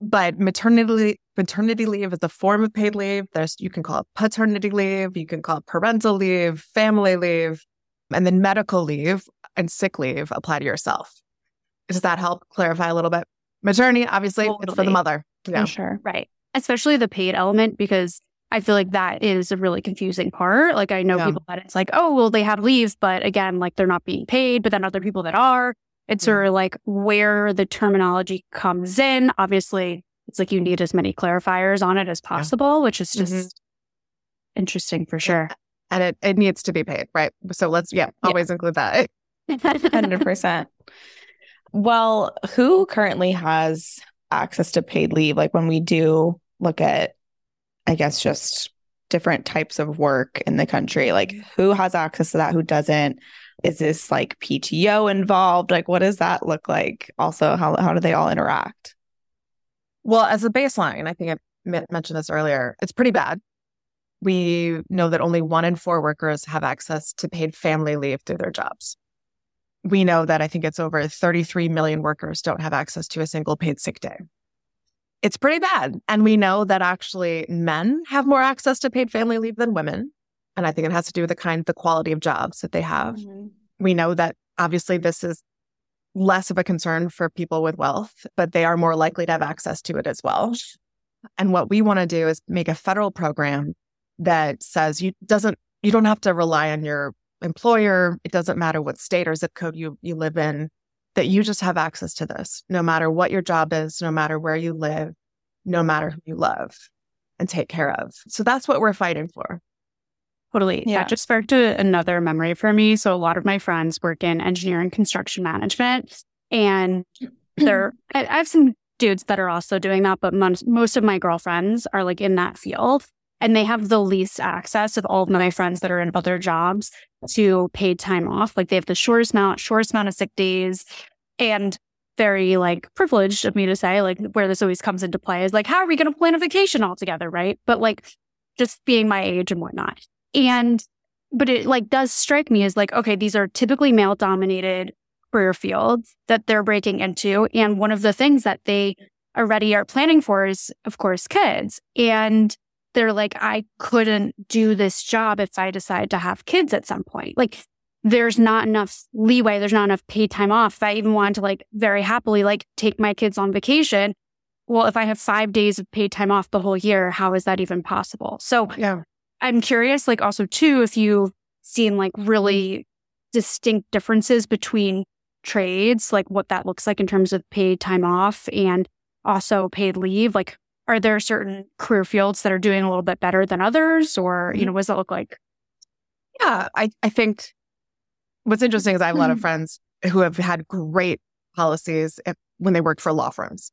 [SPEAKER 5] But maternity maternity leave is a form of paid leave. There's you can call it paternity leave, you can call it parental leave, family leave, and then medical leave and sick leave apply to yourself. Does that help clarify a little bit? Maternity, obviously, totally. it's for the mother.
[SPEAKER 1] Yeah. For sure. Right. Especially the paid element, because I feel like that is a really confusing part. Like I know yeah. people that it's like, oh, well, they have leave, but again, like they're not being paid, but then other people that are. It's yeah. sort of like where the terminology comes in. Obviously, it's like you need as many clarifiers on it as possible, yeah. which is just mm-hmm. interesting for sure.
[SPEAKER 5] And it, it needs to be paid, right? So let's, yeah, always include that. [LAUGHS] [LAUGHS]
[SPEAKER 3] 100%. Well, who currently has access to paid leave? Like when we do look at, I guess, just different types of work in the country, like mm-hmm. who has access to that, who doesn't? Is this like PTO involved? Like, what does that look like? Also, how, how do they all interact?
[SPEAKER 5] Well, as a baseline, I think I mentioned this earlier, it's pretty bad. We know that only one in four workers have access to paid family leave through their jobs we know that I think it's over 33 million workers don't have access to a single paid sick day. It's pretty bad. And we know that actually men have more access to paid family leave than women. And I think it has to do with the kind, the quality of jobs that they have. Mm-hmm. We know that obviously this is less of a concern for people with wealth, but they are more likely to have access to it as well. And what we want to do is make a federal program that says you doesn't you don't have to rely on your employer, it doesn't matter what state or zip code you, you live in, that you just have access to this, no matter what your job is, no matter where you live, no matter who you love and take care of. So that's what we're fighting for.
[SPEAKER 1] Totally. Yeah. That just sparked a, another memory for me. So a lot of my friends work in engineering construction management and [CLEARS THROAT] they're, I have some dudes that are also doing that, but most, most of my girlfriends are like in that field and they have the least access of all of my friends that are in other jobs to paid time off. Like they have the shortest amount, shortest amount of sick days, and very like privileged of me to say, like where this always comes into play is like, how are we going to plan a vacation all together, right? But like just being my age and whatnot, and but it like does strike me as like, okay, these are typically male dominated career fields that they're breaking into, and one of the things that they already are planning for is, of course, kids and they're like, I couldn't do this job if I decide to have kids at some point. Like, there's not enough leeway. There's not enough paid time off. If I even want to like very happily like take my kids on vacation, well, if I have five days of paid time off the whole year, how is that even possible? So yeah, I'm curious, like also too, if you've seen like really distinct differences between trades, like what that looks like in terms of paid time off and also paid leave? Like, are there certain career fields that are doing a little bit better than others? Or, you mm-hmm. know, what does it look like?
[SPEAKER 5] Yeah, I, I think what's interesting is I have a lot of mm-hmm. friends who have had great policies if, when they worked for law firms.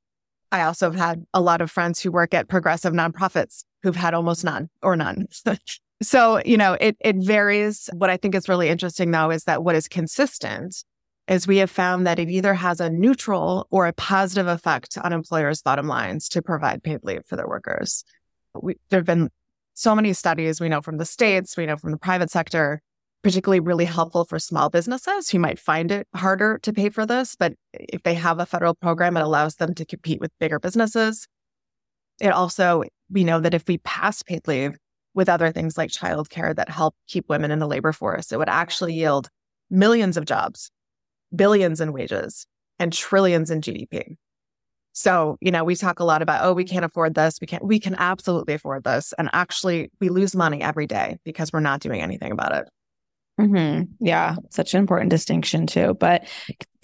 [SPEAKER 5] I also have had a lot of friends who work at progressive nonprofits who've had almost none or none. [LAUGHS] so, you know, it it varies. What I think is really interesting though is that what is consistent is we have found that it either has a neutral or a positive effect on employers' bottom lines to provide paid leave for their workers. We, there have been so many studies we know from the states, we know from the private sector, particularly really helpful for small businesses who might find it harder to pay for this. But if they have a federal program, it allows them to compete with bigger businesses. It also, we know that if we pass paid leave with other things like childcare that help keep women in the labor force, it would actually yield millions of jobs billions in wages and trillions in GDP. So, you know, we talk a lot about, oh, we can't afford this. We can't, we can absolutely afford this. And actually, we lose money every day because we're not doing anything about it.
[SPEAKER 3] Mm-hmm. Yeah, such an important distinction too. But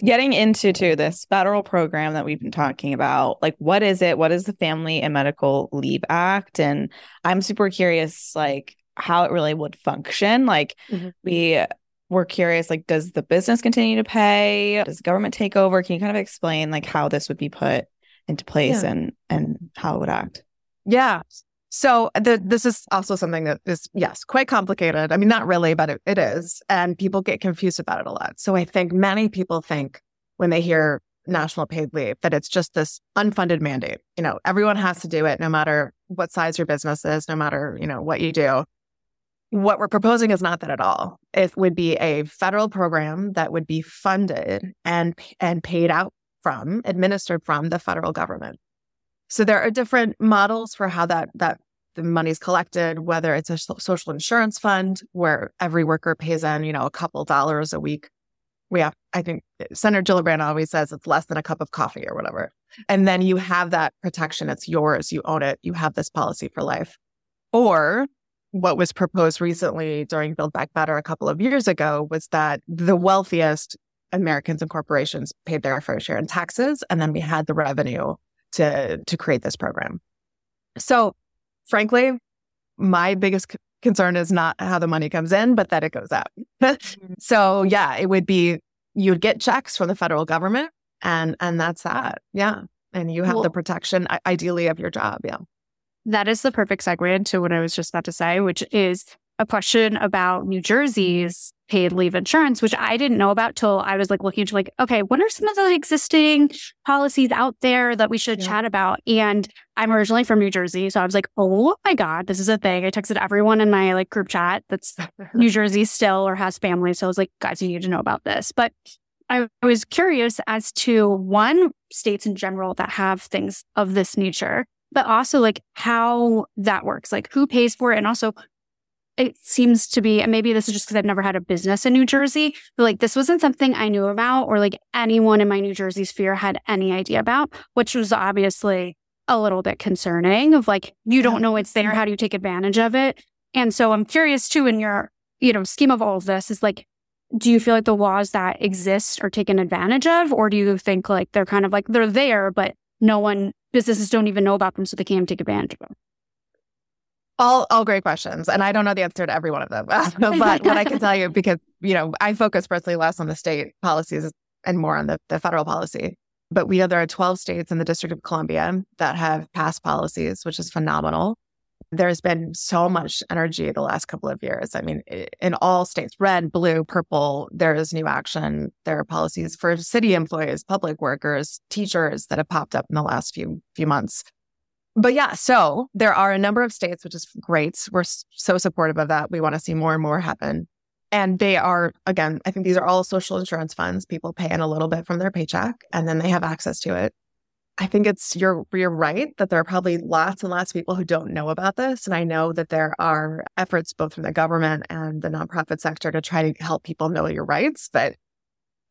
[SPEAKER 3] getting into to this federal program that we've been talking about, like what is it? What is the Family and Medical Leave Act? And I'm super curious, like how it really would function. Like mm-hmm. we we're curious like does the business continue to pay? Does the government take over? Can you kind of explain like how this would be put into place yeah. and and how it would act?
[SPEAKER 5] Yeah. So the, this is also something that is yes quite complicated. I mean not really but it, it is. And people get confused about it a lot. So i think many people think when they hear national paid leave that it's just this unfunded mandate. You know everyone has to do it no matter what size your business is no matter you know what you do what we're proposing is not that at all. It would be a federal program that would be funded and and paid out from, administered from the federal government. So there are different models for how that that the money's collected, whether it's a social insurance fund where every worker pays in, you know, a couple dollars a week. We have, I think Senator Gillibrand always says it's less than a cup of coffee or whatever. And then you have that protection. It's yours. You own it. You have this policy for life. Or what was proposed recently during Build Back Better a couple of years ago was that the wealthiest Americans and corporations paid their fair share in taxes, and then we had the revenue to to create this program. So, frankly, my biggest c- concern is not how the money comes in, but that it goes out. Mm-hmm. [LAUGHS] so, yeah, it would be you would get checks from the federal government, and and that's that. Yeah, and you have well, the protection, ideally, of your job. Yeah
[SPEAKER 1] that is the perfect segue into what I was just about to say, which is a question about New Jersey's paid leave insurance, which I didn't know about till I was like looking into like, okay, what are some of the existing policies out there that we should yeah. chat about? And I'm originally from New Jersey. So I was like, oh my God, this is a thing. I texted everyone in my like group chat that's [LAUGHS] New Jersey still or has family. So I was like, guys, you need to know about this. But I was curious as to one, states in general that have things of this nature but also like how that works, like who pays for it. And also, it seems to be, and maybe this is just because I've never had a business in New Jersey, but like this wasn't something I knew about or like anyone in my New Jersey sphere had any idea about, which was obviously a little bit concerning of like, you don't know it's there. How do you take advantage of it? And so I'm curious too, in your, you know, scheme of all of this is like, do you feel like the laws that exist are taken advantage of? Or do you think like they're kind of like they're there, but no one businesses don't even know about them, so they can't take advantage of them?
[SPEAKER 5] All, all great questions. And I don't know the answer to every one of them. [LAUGHS] but what I can tell you, [LAUGHS] because, you know, I focus personally less on the state policies and more on the, the federal policy. But we know there are 12 states in the District of Columbia that have passed policies, which is phenomenal there's been so much energy the last couple of years. I mean, in all states, red, blue, purple, there is new action. There are policies for city employees, public workers, teachers that have popped up in the last few few months. But yeah, so there are a number of states, which is great. We're so supportive of that. We want to see more and more happen. And they are, again, I think these are all social insurance funds. People pay in a little bit from their paycheck and then they have access to it. I think it's you're you're right that there are probably lots and lots of people who don't know about this, and I know that there are efforts both from the government and the nonprofit sector to try to help people know your rights. But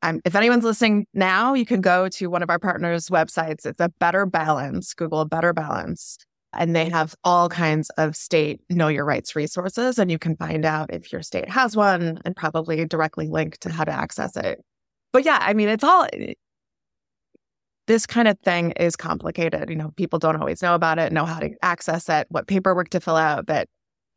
[SPEAKER 5] um, if anyone's listening now, you can go to one of our partners' websites. It's a Better Balance. Google Better Balance, and they have all kinds of state know your rights resources, and you can find out if your state has one, and probably directly link to how to access it. But yeah, I mean, it's all this kind of thing is complicated. You know, people don't always know about it, know how to access it, what paperwork to fill out. But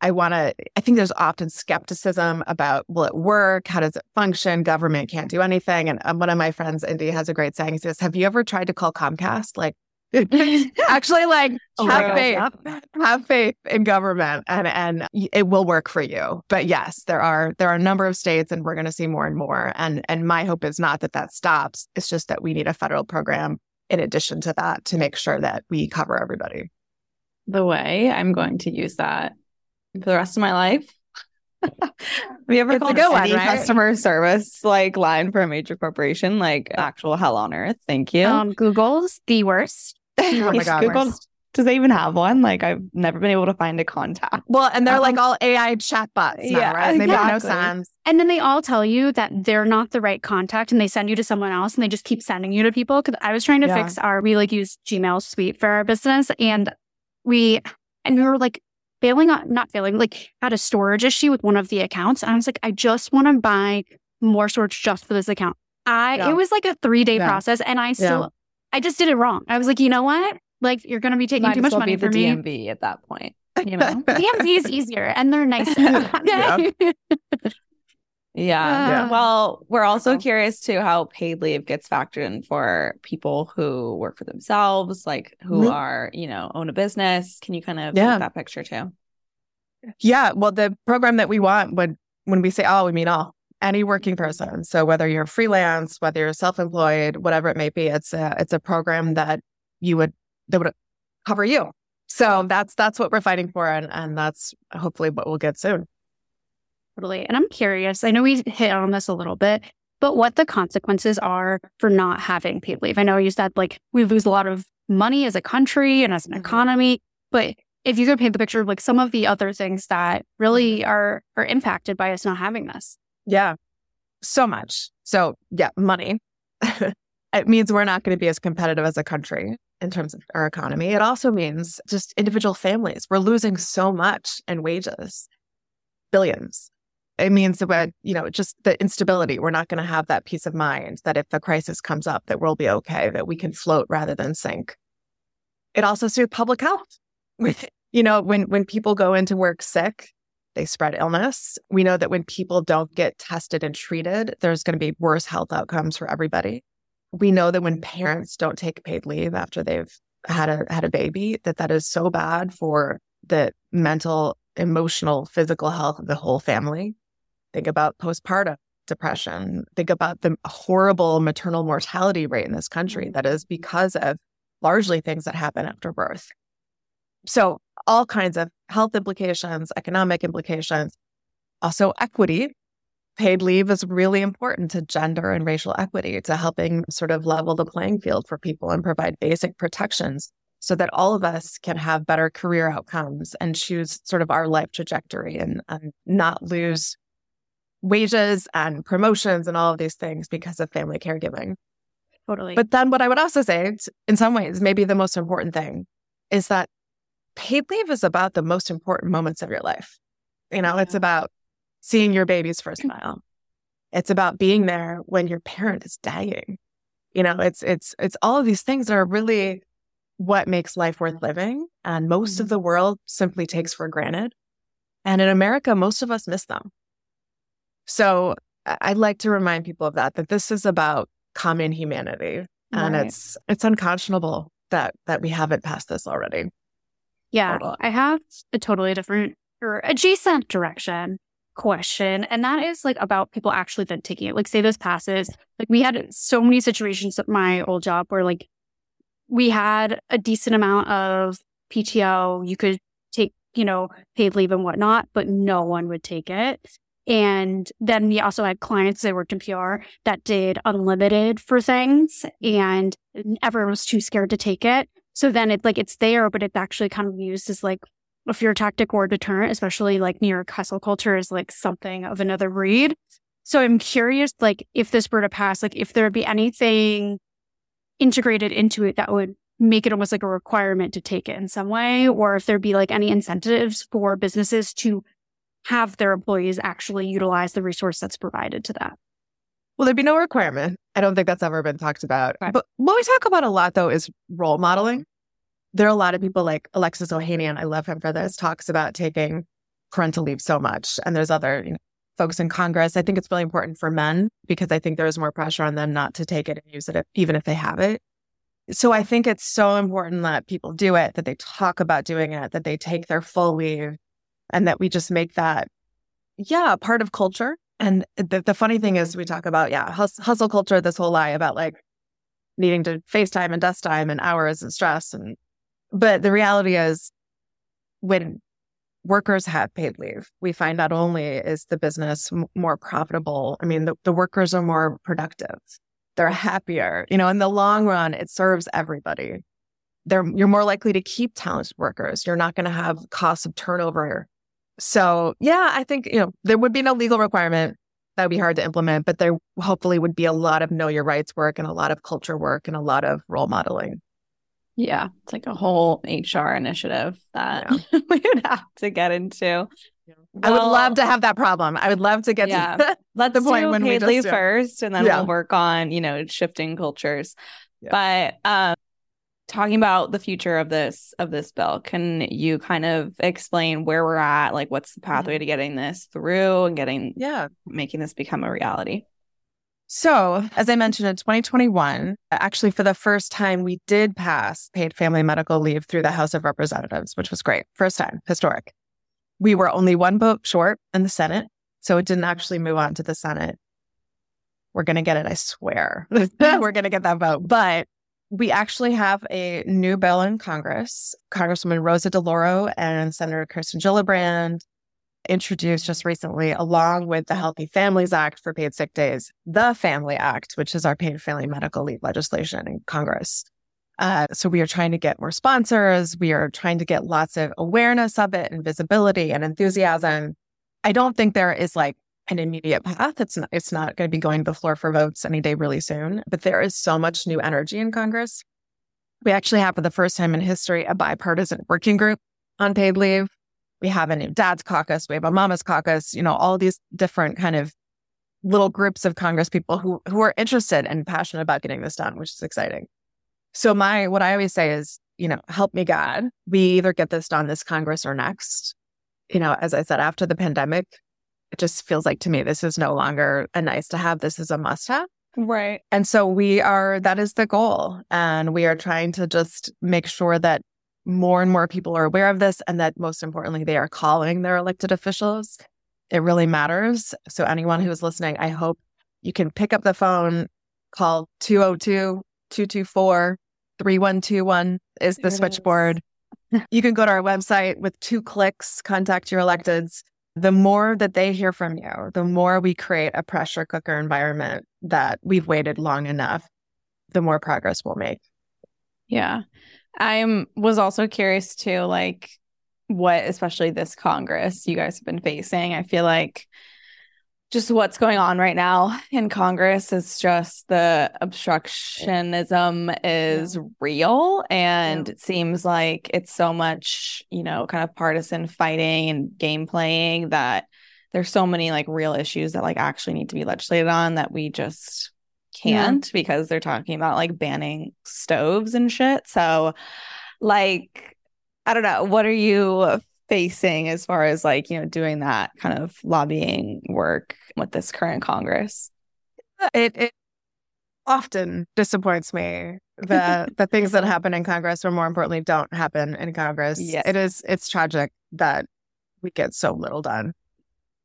[SPEAKER 5] I want to, I think there's often skepticism about will it work? How does it function? Government can't do anything. And um, one of my friends, Indy, has a great saying. He says, Have you ever tried to call Comcast? Like, [LAUGHS] actually like oh, have faith. Have faith in government and and it will work for you. But yes there are there are a number of states and we're going to see more and more. And and my hope is not that that stops. It's just that we need a federal program in addition to that to make sure that we cover everybody.
[SPEAKER 3] The way i'm going to use that for the rest of my life. We [LAUGHS] have you ever it's called a any right? customer service like line for a major corporation like actual hell on earth? Thank you.
[SPEAKER 1] Um google's the worst [LAUGHS]
[SPEAKER 3] oh my god, Google, does they even have one? Like I've never been able to find a contact.
[SPEAKER 5] Well, and they're um, like all AI chatbots now, yeah, right? They exactly. make no sense.
[SPEAKER 1] And then they all tell you that they're not the right contact and they send you to someone else and they just keep sending you to people. Cause I was trying to yeah. fix our, we like use Gmail suite for our business and we, and we were like failing on, not failing, like had a storage issue with one of the accounts. And I was like, I just want to buy more storage just for this account. I, yeah. it was like a three day process and I still, I just did it wrong. I was like, you know what? Like you're going to be taking Might too much well money
[SPEAKER 3] be
[SPEAKER 1] for
[SPEAKER 3] the
[SPEAKER 1] me.
[SPEAKER 3] DMV at that point. You know, [LAUGHS]
[SPEAKER 1] DMV is easier and they're nicer. [LAUGHS] [LAUGHS]
[SPEAKER 3] yeah. yeah. Uh, well, we're also curious too how paid leave gets factored in for people who work for themselves, like who mm-hmm. are, you know, own a business. Can you kind of yeah. that picture too?
[SPEAKER 5] Yeah. Well, the program that we want would when we say all, we mean all any working person. So whether you're freelance, whether you're self-employed, whatever it may be, it's a it's a program that you would that would cover you. So that's that's what we're fighting for, and and that's hopefully what we'll get soon.
[SPEAKER 1] Totally. And I'm curious. I know we hit on this a little bit, but what the consequences are for not having paid leave. I know you said like we lose a lot of money as a country and as an mm-hmm. economy, but if you could paint the picture of like some of the other things that really mm-hmm. are are impacted by us not having this.
[SPEAKER 5] Yeah. So much. So, yeah, money. [LAUGHS] it means we're not going to be as competitive as a country in terms of our economy. It also means just individual families. We're losing so much in wages, billions. It means that, you know, just the instability. We're not going to have that peace of mind that if the crisis comes up, that we'll be okay, that we can float rather than sink. It also suits public health. With [LAUGHS] you know, when when people go into work sick, they spread illness. We know that when people don't get tested and treated, there's going to be worse health outcomes for everybody. We know that when parents don't take paid leave after they've had a had a baby, that that is so bad for the mental, emotional, physical health of the whole family. Think about postpartum depression. Think about the horrible maternal mortality rate in this country mm. that is because of largely things that happen after birth. So, all kinds of health implications, economic implications, also equity. Paid leave is really important to gender and racial equity, to helping sort of level the playing field for people and provide basic protections so that all of us can have better career outcomes and choose sort of our life trajectory and, and not lose wages and promotions and all of these things because of family caregiving.
[SPEAKER 1] Totally.
[SPEAKER 5] But then what I would also say, in some ways, maybe the most important thing is that paid leave is about the most important moments of your life. You know, it's about seeing your baby's first [CLEARS THROAT] smile. It's about being there when your parent is dying. You know, it's it's it's all of these things that are really what makes life worth living. And most mm-hmm. of the world simply takes for granted. And in America, most of us miss them. So I'd like to remind people of that, that this is about common humanity. And right. it's it's unconscionable that that we haven't passed this already.
[SPEAKER 1] Yeah, I have a totally different or adjacent direction question. And that is like about people actually then taking it. Like, say those passes. Like, we had so many situations at my old job where, like, we had a decent amount of PTO. You could take, you know, paid leave and whatnot, but no one would take it. And then we also had clients that worked in PR that did unlimited for things, and everyone was too scared to take it. So then it's like it's there, but it's actually kind of used as like a fear tactic or deterrent, especially like New York hustle culture is like something of another breed. So I'm curious, like if this were to pass, like if there would be anything integrated into it that would make it almost like a requirement to take it in some way, or if there'd be like any incentives for businesses to have their employees actually utilize the resource that's provided to them.
[SPEAKER 5] Well, there'd be no requirement. I don't think that's ever been talked about.
[SPEAKER 3] Right.
[SPEAKER 5] But what we talk about a lot, though, is role modeling. There are a lot of people like Alexis Ohanian, I love him for this, talks about taking parental leave so much. And there's other you know, folks in Congress. I think it's really important for men because I think there's more pressure on them not to take it and use it, if, even if they have it. So I think it's so important that people do it, that they talk about doing it, that they take their full leave, and that we just make that, yeah, part of culture. And the, the funny thing is, we talk about, yeah, hus- hustle culture, this whole lie about like needing to FaceTime and dust time and hours and stress. And, but the reality is, when workers have paid leave, we find not only is the business m- more profitable, I mean, the, the workers are more productive, they're happier. You know, in the long run, it serves everybody. They're, you're more likely to keep talented workers. You're not going to have costs of turnover so, yeah, I think, you know, there would be no legal requirement. That would be hard to implement, but there hopefully would be a lot of know your rights work and a lot of culture work and a lot of role modeling.
[SPEAKER 3] Yeah, it's like a whole HR initiative that yeah. [LAUGHS] we would have to get into.
[SPEAKER 5] Well, I would love to have that problem. I would love to get
[SPEAKER 3] yeah. [LAUGHS]
[SPEAKER 5] to
[SPEAKER 3] Let's the point when we just, first, and then yeah. we'll work on you know shifting cultures. But um, talking about the future of this of this bill can you kind of explain where we're at? Like what's the mm-hmm. pathway to getting this through and getting
[SPEAKER 5] yeah.
[SPEAKER 3] making this become a reality?
[SPEAKER 5] So as i mentioned in 2021 actually for the first time we did pass paid family medical leave through the house of representatives which was great. First time historic. We were only one vote short in the senate so it didn't actually move on to the senate. We're going to get it i swear. [LAUGHS] We're going to get that vote. But we actually have a new bill in Congress. Congresswoman Rosa DeLauro and Senator Kirsten Gillibrand introduced just recently, along with the Healthy Families Act for paid sick days, the Family Act, which is our paid family medical leave legislation in Congress. Uh, so we are trying to get more sponsors. We are trying to get lots of awareness of it and visibility and enthusiasm. I don't think there is like an immediate path. It's not, it's not going to be going to the floor for votes any day really soon, but there is so much new energy in Congress. We actually have, for the first time in history, a bipartisan working group on paid leave. We have a new dad's caucus. We have a mama's caucus, you know, all these different kind of little groups of Congress people who, who are interested and passionate about getting this done, which is exciting. So my, what I always say is, you know, help me God. We either get this done this Congress or next. You know, as I said, after the pandemic, it just feels like to me this is no longer a nice to have. This is a must have.
[SPEAKER 3] Right.
[SPEAKER 5] And so we are, that is the goal. And we are trying to just make sure that more and more people are aware of this and that most importantly, they are calling their elected officials. It really matters. So, anyone who is listening, I hope you can pick up the phone, call 202 224 3121 is the switchboard. Is. you can go to our website with two clicks, contact your electeds the more that they hear from you, the more we create a pressure cooker environment that we've waited long enough, the more progress we'll make.
[SPEAKER 3] Yeah. I was also curious too, like what, especially this Congress you guys have been facing. I feel like just what's going on right now in Congress is just the obstructionism is yeah. real. And yeah. it seems like it's so much, you know, kind of partisan fighting and game playing that there's so many like real issues that like actually need to be legislated on that we just can't yeah. because they're talking about like banning stoves and shit. So, like, I don't know. What are you facing as far as like you know doing that kind of lobbying work with this current congress?
[SPEAKER 5] Uh, it, it often disappoints me that [LAUGHS] the things that happen in congress or more importantly don't happen in congress.
[SPEAKER 3] Yes.
[SPEAKER 5] it is it's tragic that we get so little done.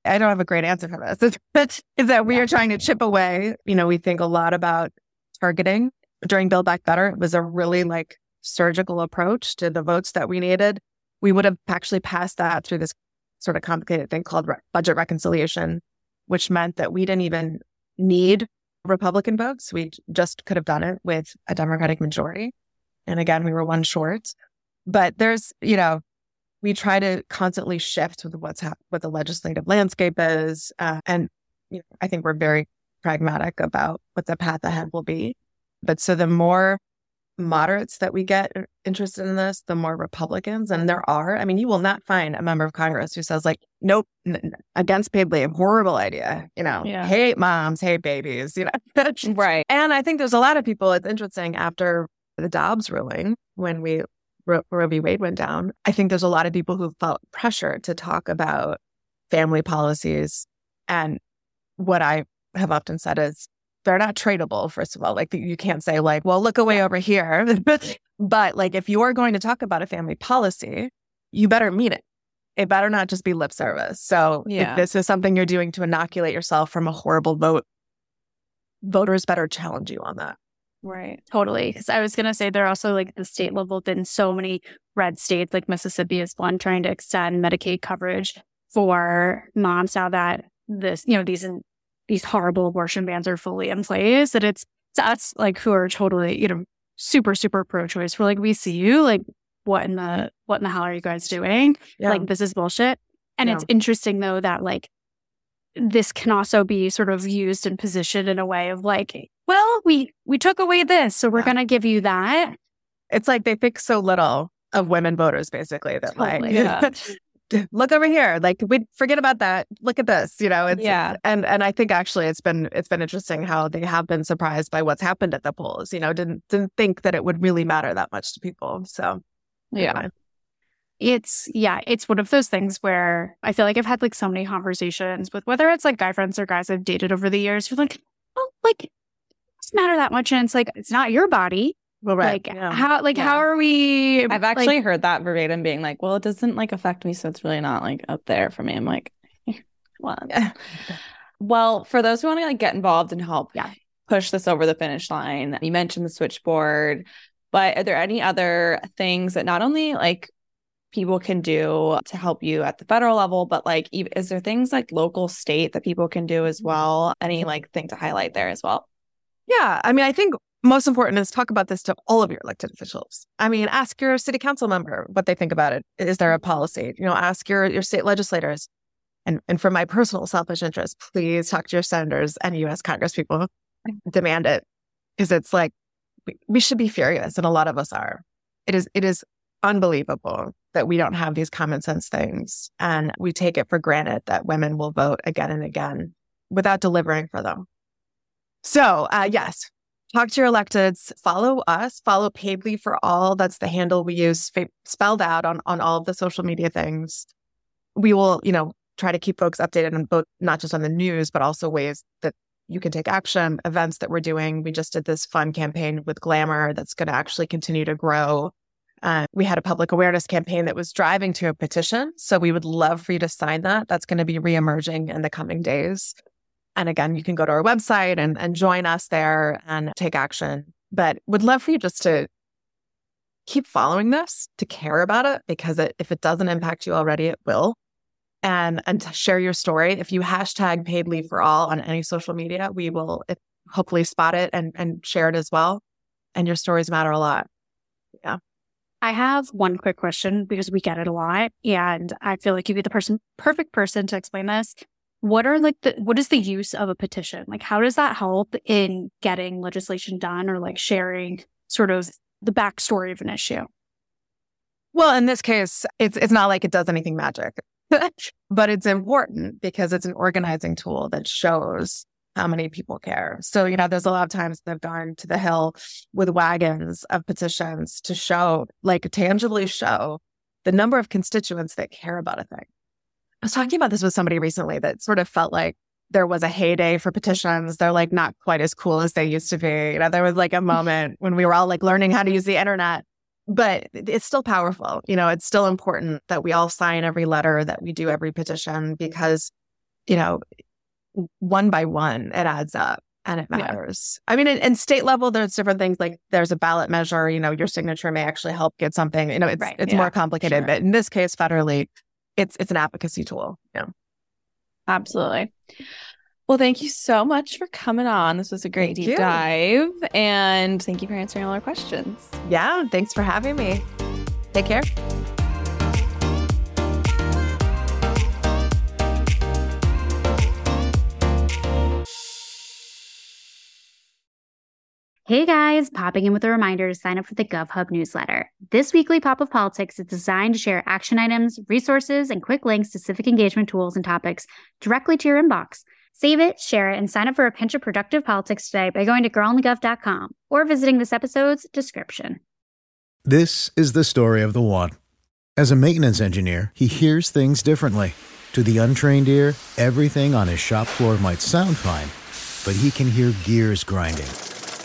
[SPEAKER 5] I don't have a great answer for this [LAUGHS] but is that we yeah. are trying to chip away you know we think a lot about targeting. During build back better it was a really like surgical approach to the votes that we needed we would have actually passed that through this sort of complicated thing called re- budget reconciliation, which meant that we didn't even need Republican votes. We just could have done it with a Democratic majority. And again, we were one short. But there's, you know, we try to constantly shift with what's ha- what the legislative landscape is, uh, and you know, I think we're very pragmatic about what the path ahead will be. But so the more moderates that we get uh, interested in this, the more Republicans, and there are. I mean, you will not find a member of Congress who says like, "Nope, n- against paid leave, horrible idea." You know,
[SPEAKER 3] Yeah.
[SPEAKER 5] hate moms, hate babies. You know, [LAUGHS]
[SPEAKER 3] Right.
[SPEAKER 5] and I think there's a lot of people. It's interesting after the Dobbs ruling when we Ro- Roe v. Wade went down. I think there's a lot of people who felt pressure to talk about family policies, and what I have often said is they're not tradable. First of all, like you can't say like, well, look away over here. [LAUGHS] but like, if you are going to talk about a family policy, you better mean it. It better not just be lip service. So
[SPEAKER 3] Yeah.
[SPEAKER 5] if this is something you're doing to inoculate yourself from a horrible vote, voters better challenge you on that.
[SPEAKER 3] Right.
[SPEAKER 1] Totally. Because I was going to say there are also like the state level been so many red states, like Mississippi is one trying to extend Medicaid coverage for moms now that this, you know, these these horrible abortion bans are fully in place. That it's, it's us like who are totally, you know, super, super pro choice. We're like, we see you. Like, what in the what in the hell are you guys doing?
[SPEAKER 5] Yeah.
[SPEAKER 1] Like this is bullshit. And
[SPEAKER 5] Yeah.
[SPEAKER 1] it's interesting though that like this can also be sort of used and positioned in a way of like, well, we we took away this, so we're
[SPEAKER 5] Yeah.
[SPEAKER 1] gonna give you that.
[SPEAKER 5] it's like they think so little of women voters, basically, that
[SPEAKER 1] Totally,
[SPEAKER 5] like, [LAUGHS] [LAUGHS] look over here, like we forget about that. Look at this, you know. It's,
[SPEAKER 3] Yeah.
[SPEAKER 5] and and I think actually it's been it's been interesting how they have been surprised by what's happened at the polls. You know, didn't didn't think that it would really matter that much to people. So
[SPEAKER 3] Yeah.
[SPEAKER 5] anyway.
[SPEAKER 1] It's yeah, it's one of those things where I feel like I've had like so many conversations with whether it's like guy friends or guys I've dated over the years. You're like, oh, like it doesn't matter that much, and it's like it's not your body.
[SPEAKER 5] Well, right,
[SPEAKER 1] Like
[SPEAKER 5] yeah.
[SPEAKER 1] how like
[SPEAKER 3] Yeah.
[SPEAKER 1] how are we?
[SPEAKER 3] I've
[SPEAKER 1] like,
[SPEAKER 3] actually heard that verbatim being like, well, it doesn't like affect me, so it's really not like up there for me. I'm like, [LAUGHS] what?
[SPEAKER 5] Yeah.
[SPEAKER 3] Well, for those who want to like get involved and help
[SPEAKER 1] Yeah.
[SPEAKER 3] push this over the finish line, you mentioned the switchboard, but are there any other things that not only like people can do to help you at the federal level, but like is there things like local, state that people can do as well? Any like thing to highlight there as well?
[SPEAKER 5] Yeah, I mean, I think most important is talk about this to all of your elected officials. I mean, ask your city council member what they think about it. Is there a policy? You know, ask your your state legislators. And and for my personal selfish interest, please talk to your senators and U.S. Congress people. [LAUGHS] Demand it because it's like we, should be furious, and a lot of us are. It is it is unbelievable that we don't have these common sense things, and we take it for granted that women will vote again and again without delivering for them. So, uh, yes, talk to your electeds, follow us, follow Paid for All. That's the handle we use spelled out on, on all of the social media things. We will, you know, try to keep folks updated on both, not just on the news, but also ways that you can take action, events that we're doing. We just did this fun campaign with Glamour that's going to actually continue to grow. Uh, we had a public awareness campaign that was driving to a petition. So we would love for you to sign that. That's going to be reemerging in the coming days. And again, you can go to our website and, and join us there and take action. But would love for you just to keep following this, to care about it, because it, if it doesn't impact you already, it will. And and to share your story. If you hashtag paid leave for all on any social media, we will hopefully spot it and, and share it as well. And your stories matter a lot. Yeah.
[SPEAKER 1] I have one quick question because we get it a lot, and I feel like you'd be the person, perfect person to explain this. What are like the what is the use of a petition? Like, how does that help in getting legislation done or like sharing sort of the backstory of an issue?
[SPEAKER 5] Well, in this case, it's it's not like it does anything magic, [LAUGHS] but it's important because it's an organizing tool that shows how many people care. So, you know, there's a lot of times they've gone to the Hill with wagons of petitions to show, like, tangibly show the number of constituents that care about a thing. I was talking about this with somebody recently that sort of felt like there was a heyday for petitions. They're like not quite as cool as they used to be. You know, there was like a [LAUGHS] moment when we were all like learning how to use the internet but it's still powerful. You know, it's still important that we all sign every letter, that we do every petition because, you know, one by one, it adds up and it
[SPEAKER 1] Yeah.
[SPEAKER 5] matters. I mean, in, in state level, there's different things like there's a ballot measure, you know, your signature may actually help get something, you know, it's,
[SPEAKER 1] Right.
[SPEAKER 5] it's
[SPEAKER 3] Yeah.
[SPEAKER 5] more complicated,
[SPEAKER 3] Sure.
[SPEAKER 5] but in this case, federally, it's, it's an advocacy tool. Yeah.
[SPEAKER 3] Absolutely. Well, thank you so much for coming on. This was a great
[SPEAKER 5] Thank
[SPEAKER 3] deep
[SPEAKER 5] you.
[SPEAKER 3] dive. And thank you for answering all our questions.
[SPEAKER 5] Yeah. Thanks for having me. Take care.
[SPEAKER 1] Hey guys, popping in with a reminder to sign up for the GovHub newsletter. This weekly pop of politics is designed to share action items, resources, and quick links to civic engagement tools and topics directly to your inbox. Save it, share it, and sign up for a pinch of productive politics today by going to girlandthegov.com or visiting this episode's description.
[SPEAKER 2] This is the story of the one. As a maintenance engineer, he hears things differently. To the untrained ear, everything on his shop floor might sound fine, but he can hear gears grinding